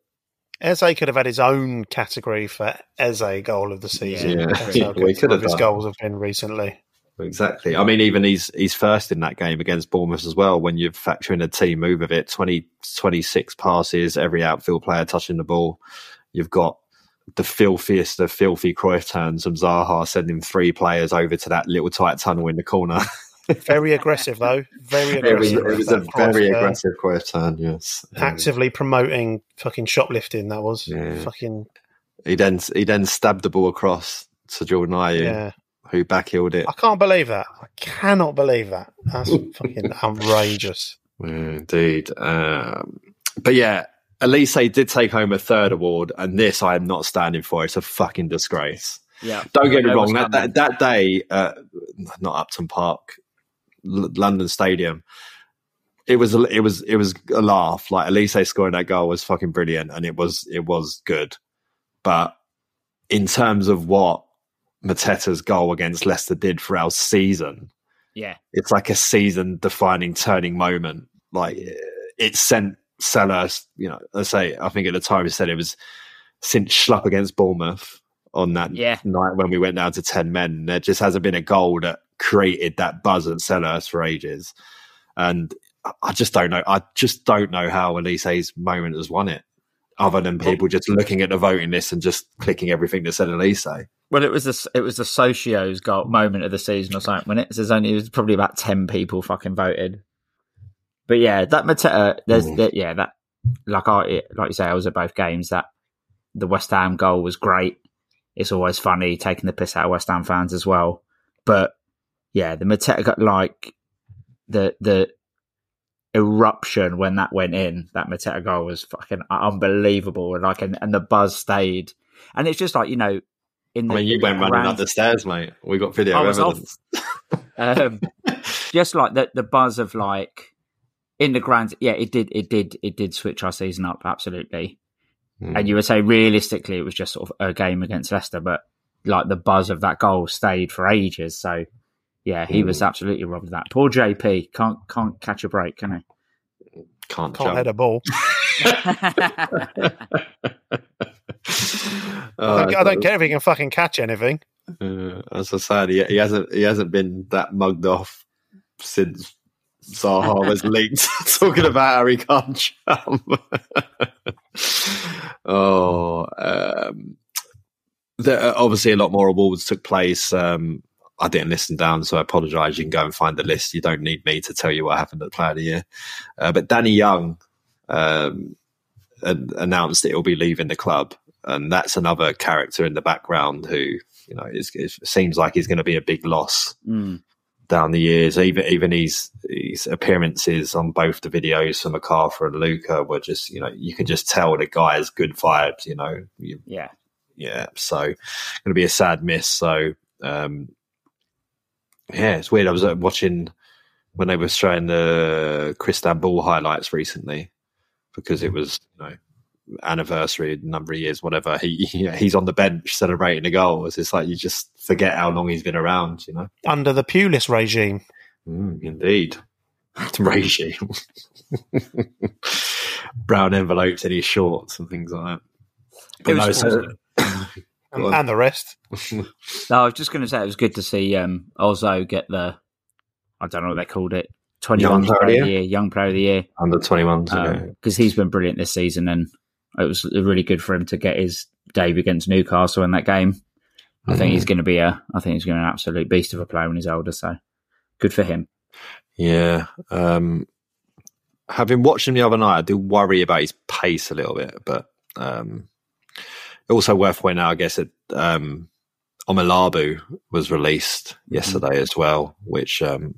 Eze could have had his own category for Eze goal of the season. Yeah. Yeah, we could have his done. goals have been recently. Exactly. I mean, even he's he's first in that game against Bournemouth as well. When you factor in a team move of it, 20, 26 passes, every outfield player touching the ball. You've got the filthiest of filthy Cruyff turns from Zaha sending three players over to that little tight tunnel in the corner. Very aggressive though. Very it was, aggressive. it was a That Cruyff, very uh, aggressive Cruyff turn. Yes. Um, Actively promoting fucking shoplifting. That was Yeah. fucking he then he then stabbed the ball across to Jordan Ayew, yeah. who backheeled it. I can't believe that. I cannot believe that. That's fucking outrageous. Yeah, Indeed. Um, but yeah, Olise did take home a third award, and this I am not standing for. It's a fucking disgrace. Yeah, Don't get me wrong. That, that, that day, uh, not Upton Park, L- London Stadium, it was it was it was a laugh. Like Olise scoring that goal was fucking brilliant, and it was it was good. But in terms of what Mateta's goal against Leicester did for our season, yeah, it's like a season defining turning moment. Like it sent Selhurst, you know, let's say I think at the time he said it was since Schlupp against Bournemouth on that Yeah. night when we went down to ten men. There just hasn't been a goal that created that buzz at Selhurst for ages. And I- just don't know. I just don't know how Olise's moment has won it. Other than people just looking at the voting list and just clicking everything that said Olise. Well, it was the it was the socios goal moment of the season or something. When it there's only it was probably about ten people fucking voted. But yeah, that Mateta, there's Mm. that yeah that like I like you say, I was at both games. That the West Ham goal was great. It's always funny taking the piss out of West Ham fans as well. But yeah, the Mateta got like the the eruption when that went in. That Mateta goal was fucking unbelievable, and like and, and the buzz stayed. And it's just like you know, in I mean, you went running up the stairs, mate. We got video evidence. um, just like the the buzz of like in the grand yeah it did it did it did switch our season up absolutely Mm. and you would say realistically it was just sort of a game against Leicester but like the buzz of that goal stayed for ages so yeah he was absolutely robbed of that poor JP can't can't catch a break can he? Can't, Can't jump. head a ball. Oh, I, don't, I don't care if he can fucking catch anything. Uh, as I said, he, he hasn't he hasn't been that mugged off since Zaha was leaked talking about how he can't jump. oh, um, there, obviously a lot more awards took place. Um, I didn't listen down, so I apologise. You can go and find the list. You don't need me to tell you what happened at Player of the Year. Uh, but Danny Young um, announced that he'll be leaving the club, and that's another character in the background who you know is, is seems like he's going to be a big loss Mm. down the years. Even even his his appearances on both the videos from McArthur and Luca were just you know you can just tell the guy has good vibes. You know, you, yeah yeah. So going to be a sad miss. So um, yeah, it's weird. I was uh, watching when they were showing the Christian Ball highlights recently because it was you know anniversary number of years whatever he know, he's on the bench celebrating the goals it's like you just forget how long he's been around you know Under the Pulis regime. Mm, indeed. Regime. Brown envelopes in his shorts and things like that. But It no, was so, and, and the rest. No, I was just going to say it was good to see um, Ozoh get the, I don't know what they called it, 21 Young player, Player of of the the year, young player of the year, under 21s. because he's been brilliant this season, and it was really good for him to get his debut against Newcastle in that game. I think he's going to be a, I think he's going to be an absolute beast of a player when he's older. So good for him. Yeah. Um, having watched him the other night, I do worry about his pace a little bit, but um, also worth pointing out, I guess, that um, Omilabu was released yesterday as well, which um,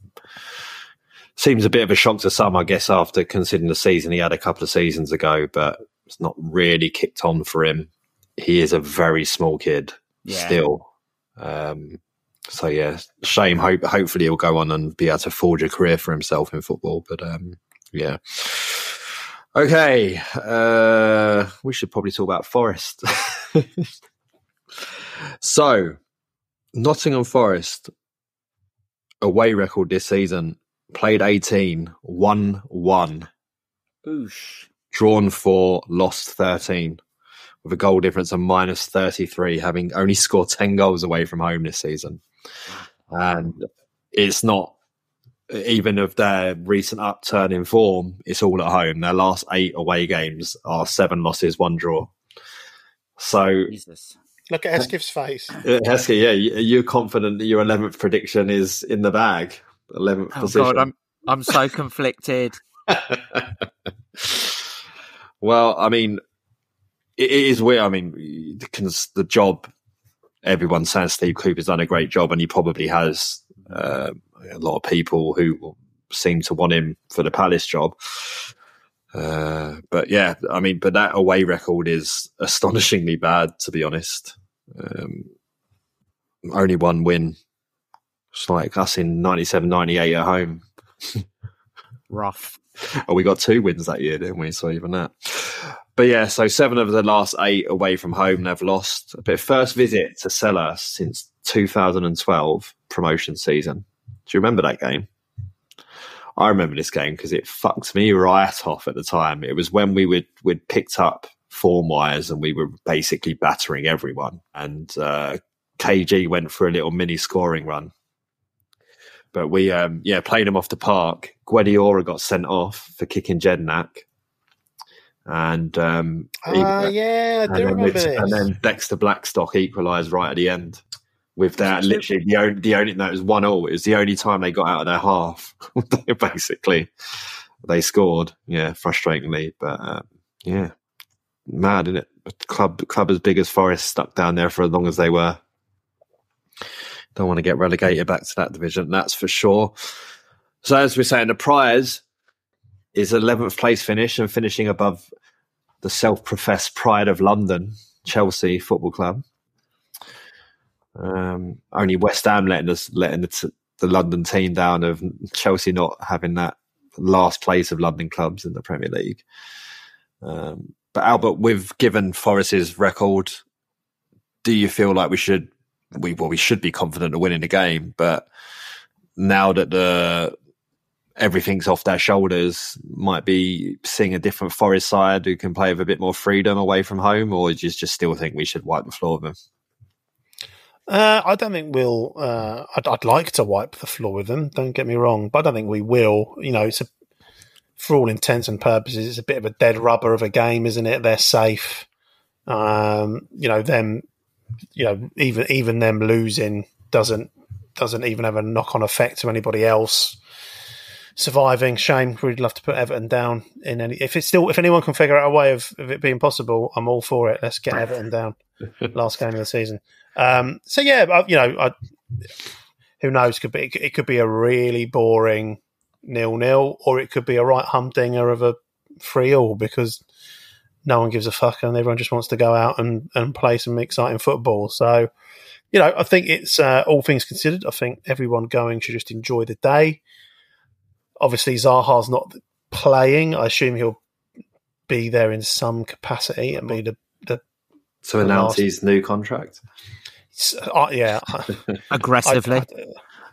seems a bit of a shock to some, I guess, after considering the season he had a couple of seasons ago, but it's not really kicked on for him. He is a very small kid Yeah. still. Um, so yeah, shame. Hope hopefully he'll go on and be able to forge a career for himself in football. But um, yeah. Okay, uh, we should probably talk about Forest. so, Nottingham Forest away record this season played 18, won 1, Boosh. drawn 4, lost 13, with a goal difference of minus 33, having only scored 10 goals away from home this season. And it's not even of their recent upturn in form, it's all at home. Their last eight away games are seven losses, one draw. So, Jesus. Look at Eskif's face. uh, Heskey, yeah, you- you're confident that your 11th prediction is in the bag. 11th Oh position. God, I'm I'm so conflicted. well, I mean, it, it is weird. I mean, because the job, everyone's saying Steve Cooper's done a great job, and he probably has uh, a lot of people who seem to want him for the Palace job. Uh, but yeah, I mean, but that away record is astonishingly bad, to be honest. Um, only one win. It's like us in 97, 98 at home. Rough. Oh, we got two wins that year, didn't we? So even that. But yeah, so seven of the last eight away from home they've lost. But first visit to Selhurst since 2012 promotion season. Do you remember that game? I remember this game because it fucked me right off at the time. It was when we would we'd picked up form wires and we were basically battering everyone. And uh, KG went for a little mini scoring run. But we, um, yeah, played him off the park. Guedioura got sent off for kicking Jedinak. And um, Ah, yeah, I and do then, remember it's- this. and then Dexter Blackstock equalised right at the end. With that, literally the only the only no, it was one all. It was the only time they got out of their half. Basically, they scored. Yeah, frustratingly, but um, yeah, mad, isn't it? A club club as big as Forest stuck down there for as long as they were. Don't want to get relegated back to that division, that's for sure. So as we're saying, the prize is 11th place finish and finishing above the self-professed pride of London, Chelsea Football Club. Um, only West Ham letting us letting the, t- the London team down of Chelsea not having that last place of London clubs in the Premier League. Um, but Albert, with given Forest's record, do you feel like we should we well we should be confident of winning the game? But now that the everything's off their shoulders, might be seeing a different Forest side who can play with a bit more freedom away from home, or do you just still think we should wipe the floor with them? Uh, I don't think we'll. Uh, I'd, I'd like to wipe the floor with them. Don't get me wrong, but I don't think we will. You know, it's a, for all intents and purposes, it's a bit of a dead rubber of a game, isn't it? They're safe. Um, you know, them. You know, even even them losing doesn't doesn't even have a knock on effect to anybody else surviving. Shame. We'd love to put Everton down in any. If it's still, if anyone can figure out a way of, of it being possible, I'm all for it. Let's get Everton down. Last game of the season. Um, so yeah, I- you know, I, who knows? Could be it could be a really boring nil nil, or it could be a right humdinger of a free all because no one gives a fuck and everyone just wants to go out and, and play some exciting football. So, you know, I think it's uh, all things considered. I think everyone going should just enjoy the day. Obviously, Zaha's not playing. I assume he'll be there in some capacity and be the the To The announce last- his new contract? uh, yeah. Aggressively. I- I-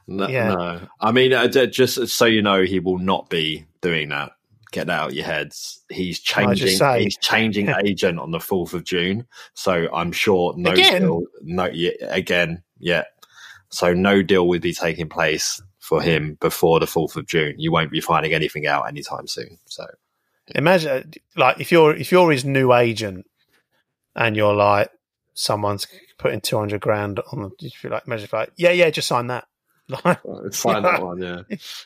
No, Yeah. no. I mean, uh, just so you know, he will not be doing that get that out of your heads. He's changing. say- He's changing agent on the fourth of June, so I'm sure no Again? deal. No, yeah, again, yeah. So no deal would be taking place for him before the fourth of June. You won't be finding anything out anytime soon. So Imagine, like, if you're if you're his new agent, and you're like, someone's putting two hundred grand on the, you'd like, imagine if like, yeah, yeah, just sign that. Like, sign that one, yeah.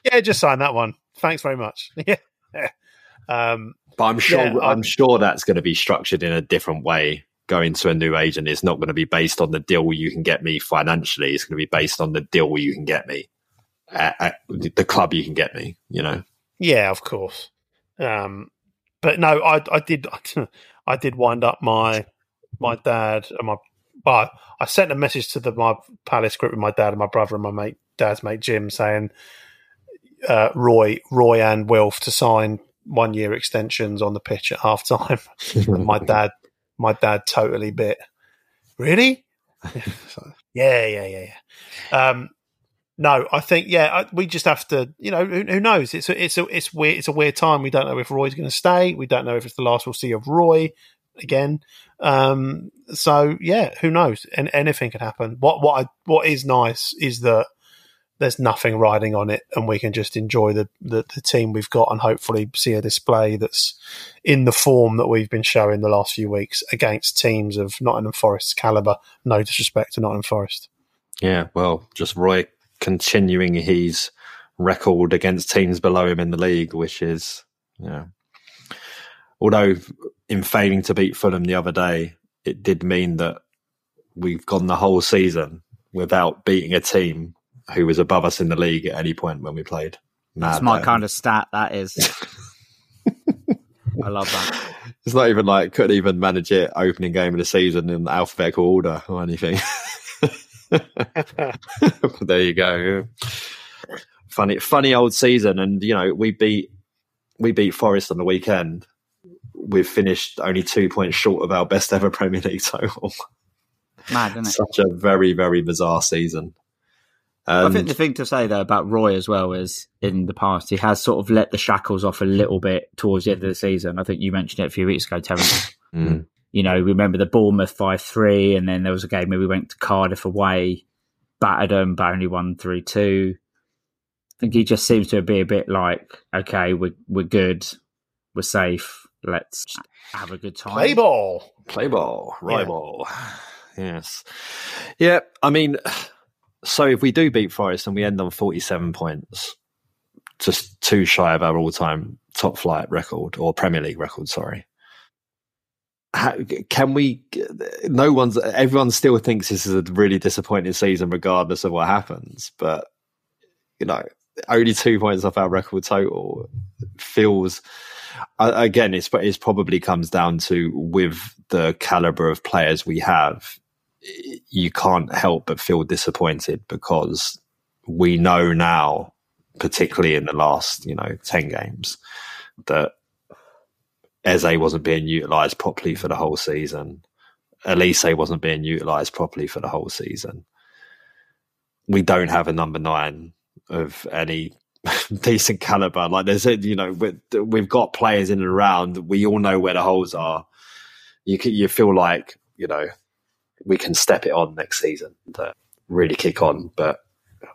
yeah, just sign that one. Thanks very much. Yeah. Um, But I'm sure Yeah, I- I'm sure that's going to be structured in a different way. Going to a new agent is not going to be based on the deal you can get me financially. It's going to be based on the deal you can get me at, at the club you can get me. You know, Yeah, of course. Um, but no, I, I did, I did wind up my my dad and my. Well, I sent a message to the my Palace group with my dad and my brother and my mate, dad's mate Jim, saying uh, Roy, Roy and Wilf to sign one year extensions on the pitch at half time. my dad, my dad totally bit. Really? Yeah, yeah, yeah, yeah. Um, no, I think yeah, we just have to. You know, who, who knows? It's a, it's a, it's weird. It's a weird time. We don't know if Roy's going to stay. We don't know if it's the last we'll see of Roy again. Um, so yeah, who knows? And anything can happen. What what I, what is nice is that there's nothing riding on it, and we can just enjoy the, the the team we've got, and hopefully see a display that's in the form that we've been showing the last few weeks against teams of Nottingham Forest's caliber. No disrespect to Nottingham Forest. yeah. Well, just Roy continuing his record against teams below him in the league, which is yeah. Although in failing to beat Fulham the other day, it did mean that we've gone the whole season without beating a team who was above us in the league at any point when we played. That's my that. kind of stat. That is. I love that. It's not even like couldn't even manage it opening game of the season in alphabetical order or anything. there you go. Funny, funny old season, and you know we beat we beat Forest on the weekend. We've finished only two points short of our best ever Premier League total. Mad, isn't it? Such a very very bizarre season. I think the thing to say though about Roy as well is in the past he has sort of let the shackles off a little bit towards the end of the season. I think you mentioned it a few weeks ago, Terence. Mm. You know, remember the Bournemouth five three, and then there was a game where we went to Cardiff away, battered them, but only won three two. I think he just seems to be a bit like, okay, we're we're good, we're safe, let's have a good time. Play ball. Play ball, right Yeah. ball. Yes. Yeah, I mean, so if we do beat Forest and we end on 47 points, just too shy of our all time top flight record or Premier League record, sorry. How, can we? No one's, everyone still thinks this is a really disappointing season, regardless of what happens. But, you know, only two points off our record total feels again, it's it probably comes down to with the caliber of players we have, you can't help but feel disappointed because we know now, particularly in the last you know ten games, that Eze wasn't being utilised properly for the whole season. Olise wasn't being utilised properly for the whole season. We don't have a number nine of any decent caliber. Like there's, you know, we- we've got players in and around. We all know where the holes are. You can, you feel like you know we can step it on next season to really kick on. But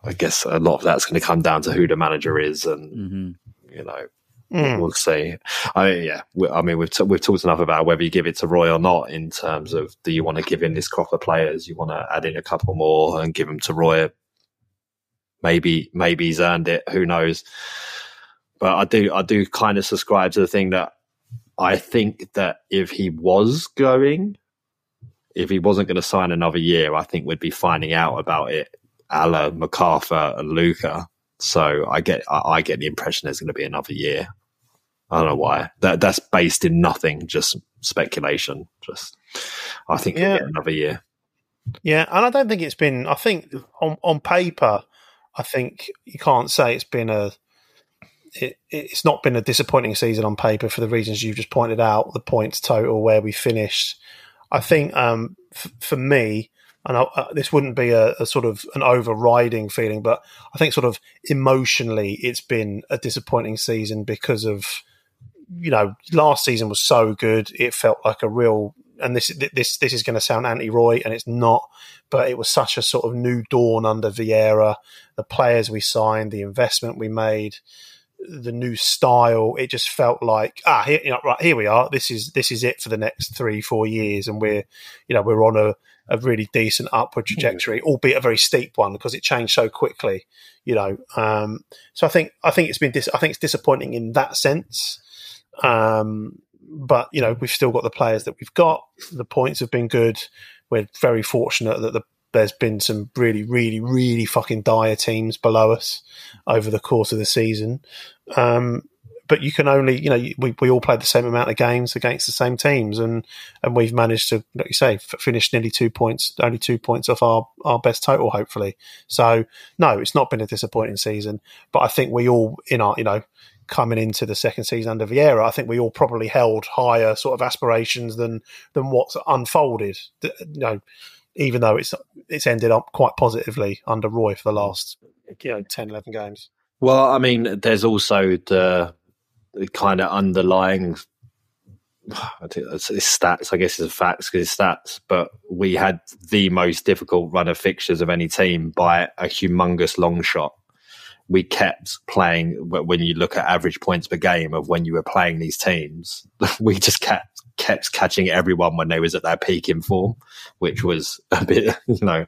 I guess a lot of that's going to come down to who the manager is, and hmm you know Mm. we'll see. I mean, yeah, we, I mean we've t- we've talked enough about whether you give it to Roy or not in terms of do you want to give in this crop of players? You want to add in a couple more and give them to Roy? Maybe maybe he's earned it. Who knows? But I do I do kind of subscribe to the thing that I think that if he was going, if he wasn't going to sign another year, I think we'd be finding out about it, a McArthur and Luca. So I get I get the impression there's going to be another year. I don't know why. That that's based in nothing, just speculation. Just I think Yeah. another year. Yeah, and I don't think it's been. I think on on paper, I think you can't say it's been a. It, it's not been a disappointing season on paper for the reasons you've just pointed out. The points total where we finished. I think um, f- for me, and I, uh, this wouldn't be a, a sort of an overriding feeling, but I think sort of emotionally, it's been a disappointing season because of you know, last season was so good. It felt like a real, and this this this is going to sound anti-Roy, and it's not, but it was such a sort of new dawn under Vieira. The players we signed, the investment we made, the new style. It just felt like ah, here, you know, right here we are. This is this is it for the next three four years, and we're you know we're on a a really decent upward trajectory, albeit a very steep one because it changed so quickly. You know, um, so I think I think it's been dis- I think it's disappointing in that sense. Um, but you know, we've still got the players that we've got. The points have been good. We're very fortunate that the, there's been some really, really, really fucking dire teams below us over the course of the season. Um, but you can only, you know, we, we all played the same amount of games against the same teams, and and we've managed to, like you say, finish nearly two points, only two points off our our best total, hopefully. So no, it's not been a disappointing season, but I think we all in our, you know, coming into the second season under Vieira, I think we all probably held higher sort of aspirations than than what's unfolded. You know, even though it's it's ended up quite positively under Roy for the last you know 10, 11 games. Well, I mean, there's also the, the kind of underlying I think it's, stats. I guess it's facts because it's stats. But we had the most difficult run of fixtures of any team by a humongous long shot. We kept playing. When you look at average points per game of when you were playing these teams, we just kept kept catching everyone when they was at their peak in form, which was a bit, you know,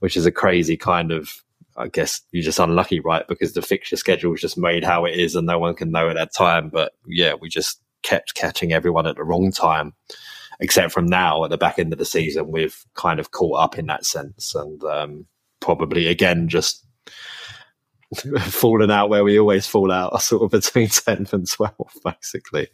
which is a crazy kind of I guess you're just unlucky, right? Because the fixture schedule is just made how it is and no one can know at that time. But yeah, we just kept catching everyone at the wrong time, except from now at the back end of the season, we've kind of caught up in that sense and um, probably again just fallen out where we always fall out, sort of between 10th and 12th, basically,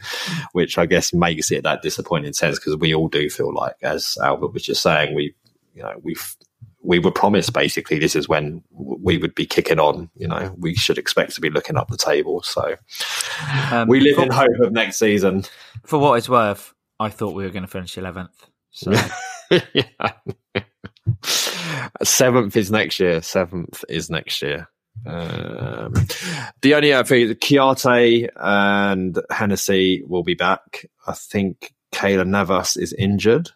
which I guess makes it that disappointing sense because we all do feel like, as Albert was just saying, we, you know, we've, we were promised basically this is when we would be kicking on. You know, we should expect to be looking up the table. So Um, we live for, in hope of next season. for what it's worth, I thought we were going to finish eleventh. So yeah. Seventh is next year. Seventh is next year. Um, the only other thing, Kouyaté and Hennessey will be back. I think Keylor Navas is injured.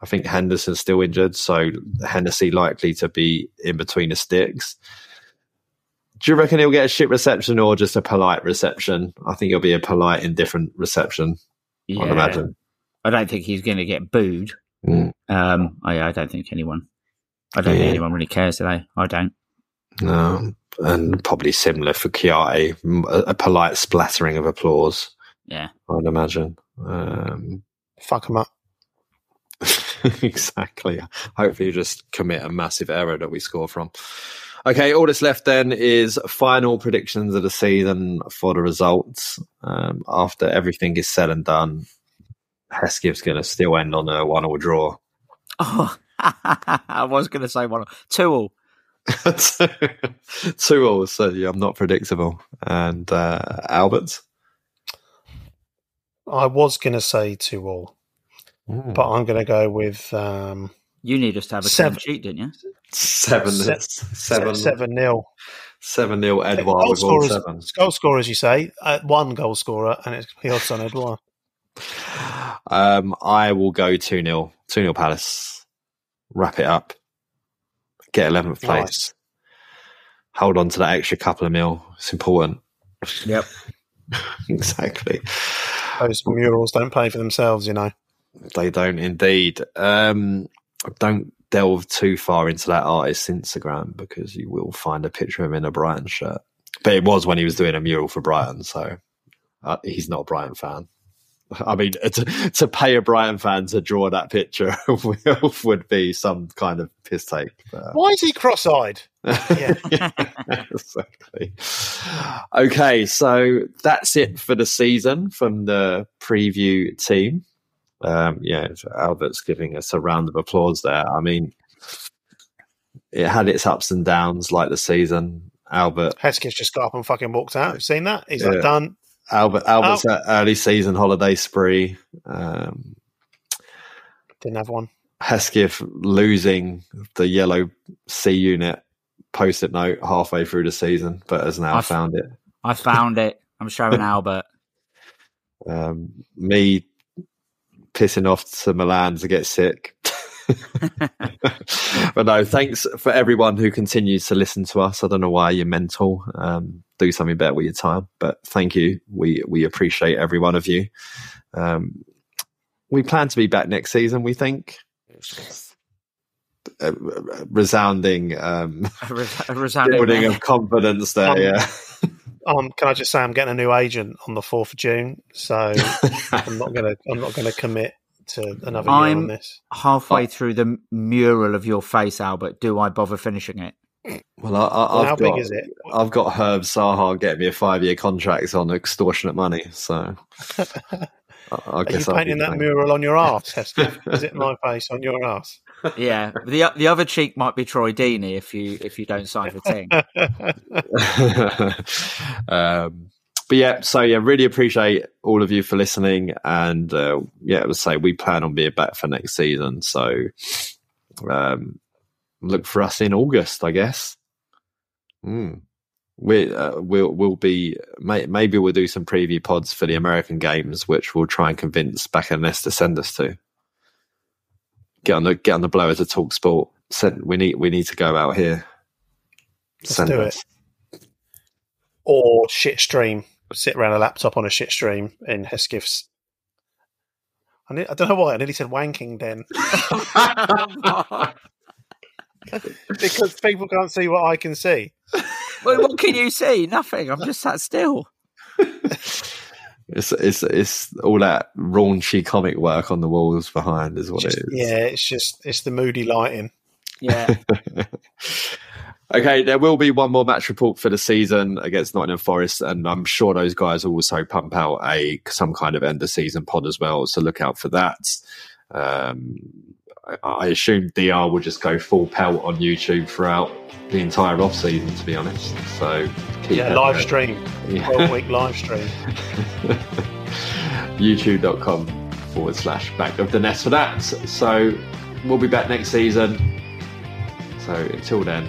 I think Henderson's still injured, so Hennessey likely to be in between the sticks. Do you reckon he'll get a shit reception or just a polite reception? I think it'll be a polite, indifferent reception. I'd imagine. I don't think he's going to get booed. Mm. Um, I, I don't think anyone. I don't Yeah. think anyone really cares today. I don't. No, and probably similar for Kouyaté, a, polite splattering of applause. Yeah. I'd imagine. Um, Fuck them up. exactly. Hopefully, you just commit a massive error that we score from. Okay, all that's left then is final predictions of the season for the results. Um, after everything is said and done, Hesketh's going to still end on a one or draw. Oh, I was going to say one, two all. Two all, so yeah, I'm not predictable. And uh, Albert? I was going to say two all, Hmm. but I'm going to go with um, You need us to have a Seven. clean sheet, didn't you? Seven, Se- seven, seven nil. seven nil. Edouard Goal with all scorers, seven. goal scorers, you say? Uh, one goal scorer, and it's Odsonne Edouard. Um, I will go two 0 two 0 Palace. Wrap it up. Get eleventh place. Nice. Hold on to that extra couple of mil. It's important. Yep. exactly. Those murals don't pay for themselves, you know. They don't indeed. Um, don't delve too far into that artist's Instagram because you will find a picture of him in a Brighton shirt. But it was when he was doing a mural for Brighton, so uh, he's not a Brighton fan. I mean, to, to pay a Brighton fan to draw that picture would be some kind of piss take. But, Why is he cross-eyed? Yeah. exactly. Okay, so that's it for the season from the preview team. Um, yeah, Albert's giving us a round of applause there. I mean, it had its ups and downs like the season. Albert, Hesketh just got up and fucking walked out. You've seen that? He's Yeah. like, done. Albert, Albert's at early season holiday spree. Um, Didn't have one. Hesketh losing the yellow C unit post-it note halfway through the season, but has now I've- found it. I found it. I'm showing Albert. Um, me pissing off to Milan to get sick. but no, thanks for everyone who continues to listen to us. I don't know why you're mental. Um, do something better with your time, but thank you. We we appreciate every one of you. Um, we plan to be back next season. We think. A, resounding, um, a, re- a resounding building of confidence there. Um, yeah. Um, can I just say I'm getting a new agent on the fourth of June, so I'm not gonna I'm not gonna commit to another year I'm on this. halfway through the mural of your face, Albert. Do I bother finishing it? Well, I, I, Well, I've how got, big is it? I've got Herb Saha getting me a five year contract on extortionate money. So I, I Are you painting that paying. mural on your ass, Hesketh? Is it my face on your ass? Yeah, the the other cheek might be Troy Deeney if you if you don't sign for Ting. um, but yeah, so yeah, really appreciate all of you for listening, and uh, yeah, let's say we plan on being back for next season. So um, look for us in August, I guess. Mm. We uh, we'll we'll be may, maybe we'll do some preview pods for the American games, which we'll try and convince back and Nest to send us to. Get on the get on the blower to talk sport. Send, we need we need to go out here. Let's do it. Or shit stream. Sit around a laptop on a shit stream in Hesketh's. I, ne- I don't know why I nearly said wanking then because people can't see what I can see. well, what can you see? Nothing. I'm just sat still. It's it's it's all that raunchy comic work on the walls behind is what Just- it is. yeah, it's just it's the moody lighting. Yeah. Okay, there will be one more match report for the season against Nottingham Forest, and I'm sure those guys will also pump out a some kind of end of season pod as well. So look out for that. Um, I, I assume DR will just go full pelt on YouTube throughout the entire off season. To be honest, so keep Yeah, live stream, Yeah. twelve week live stream. youtube.com forward slash back of the nest for that. So we'll be back next season. So until then,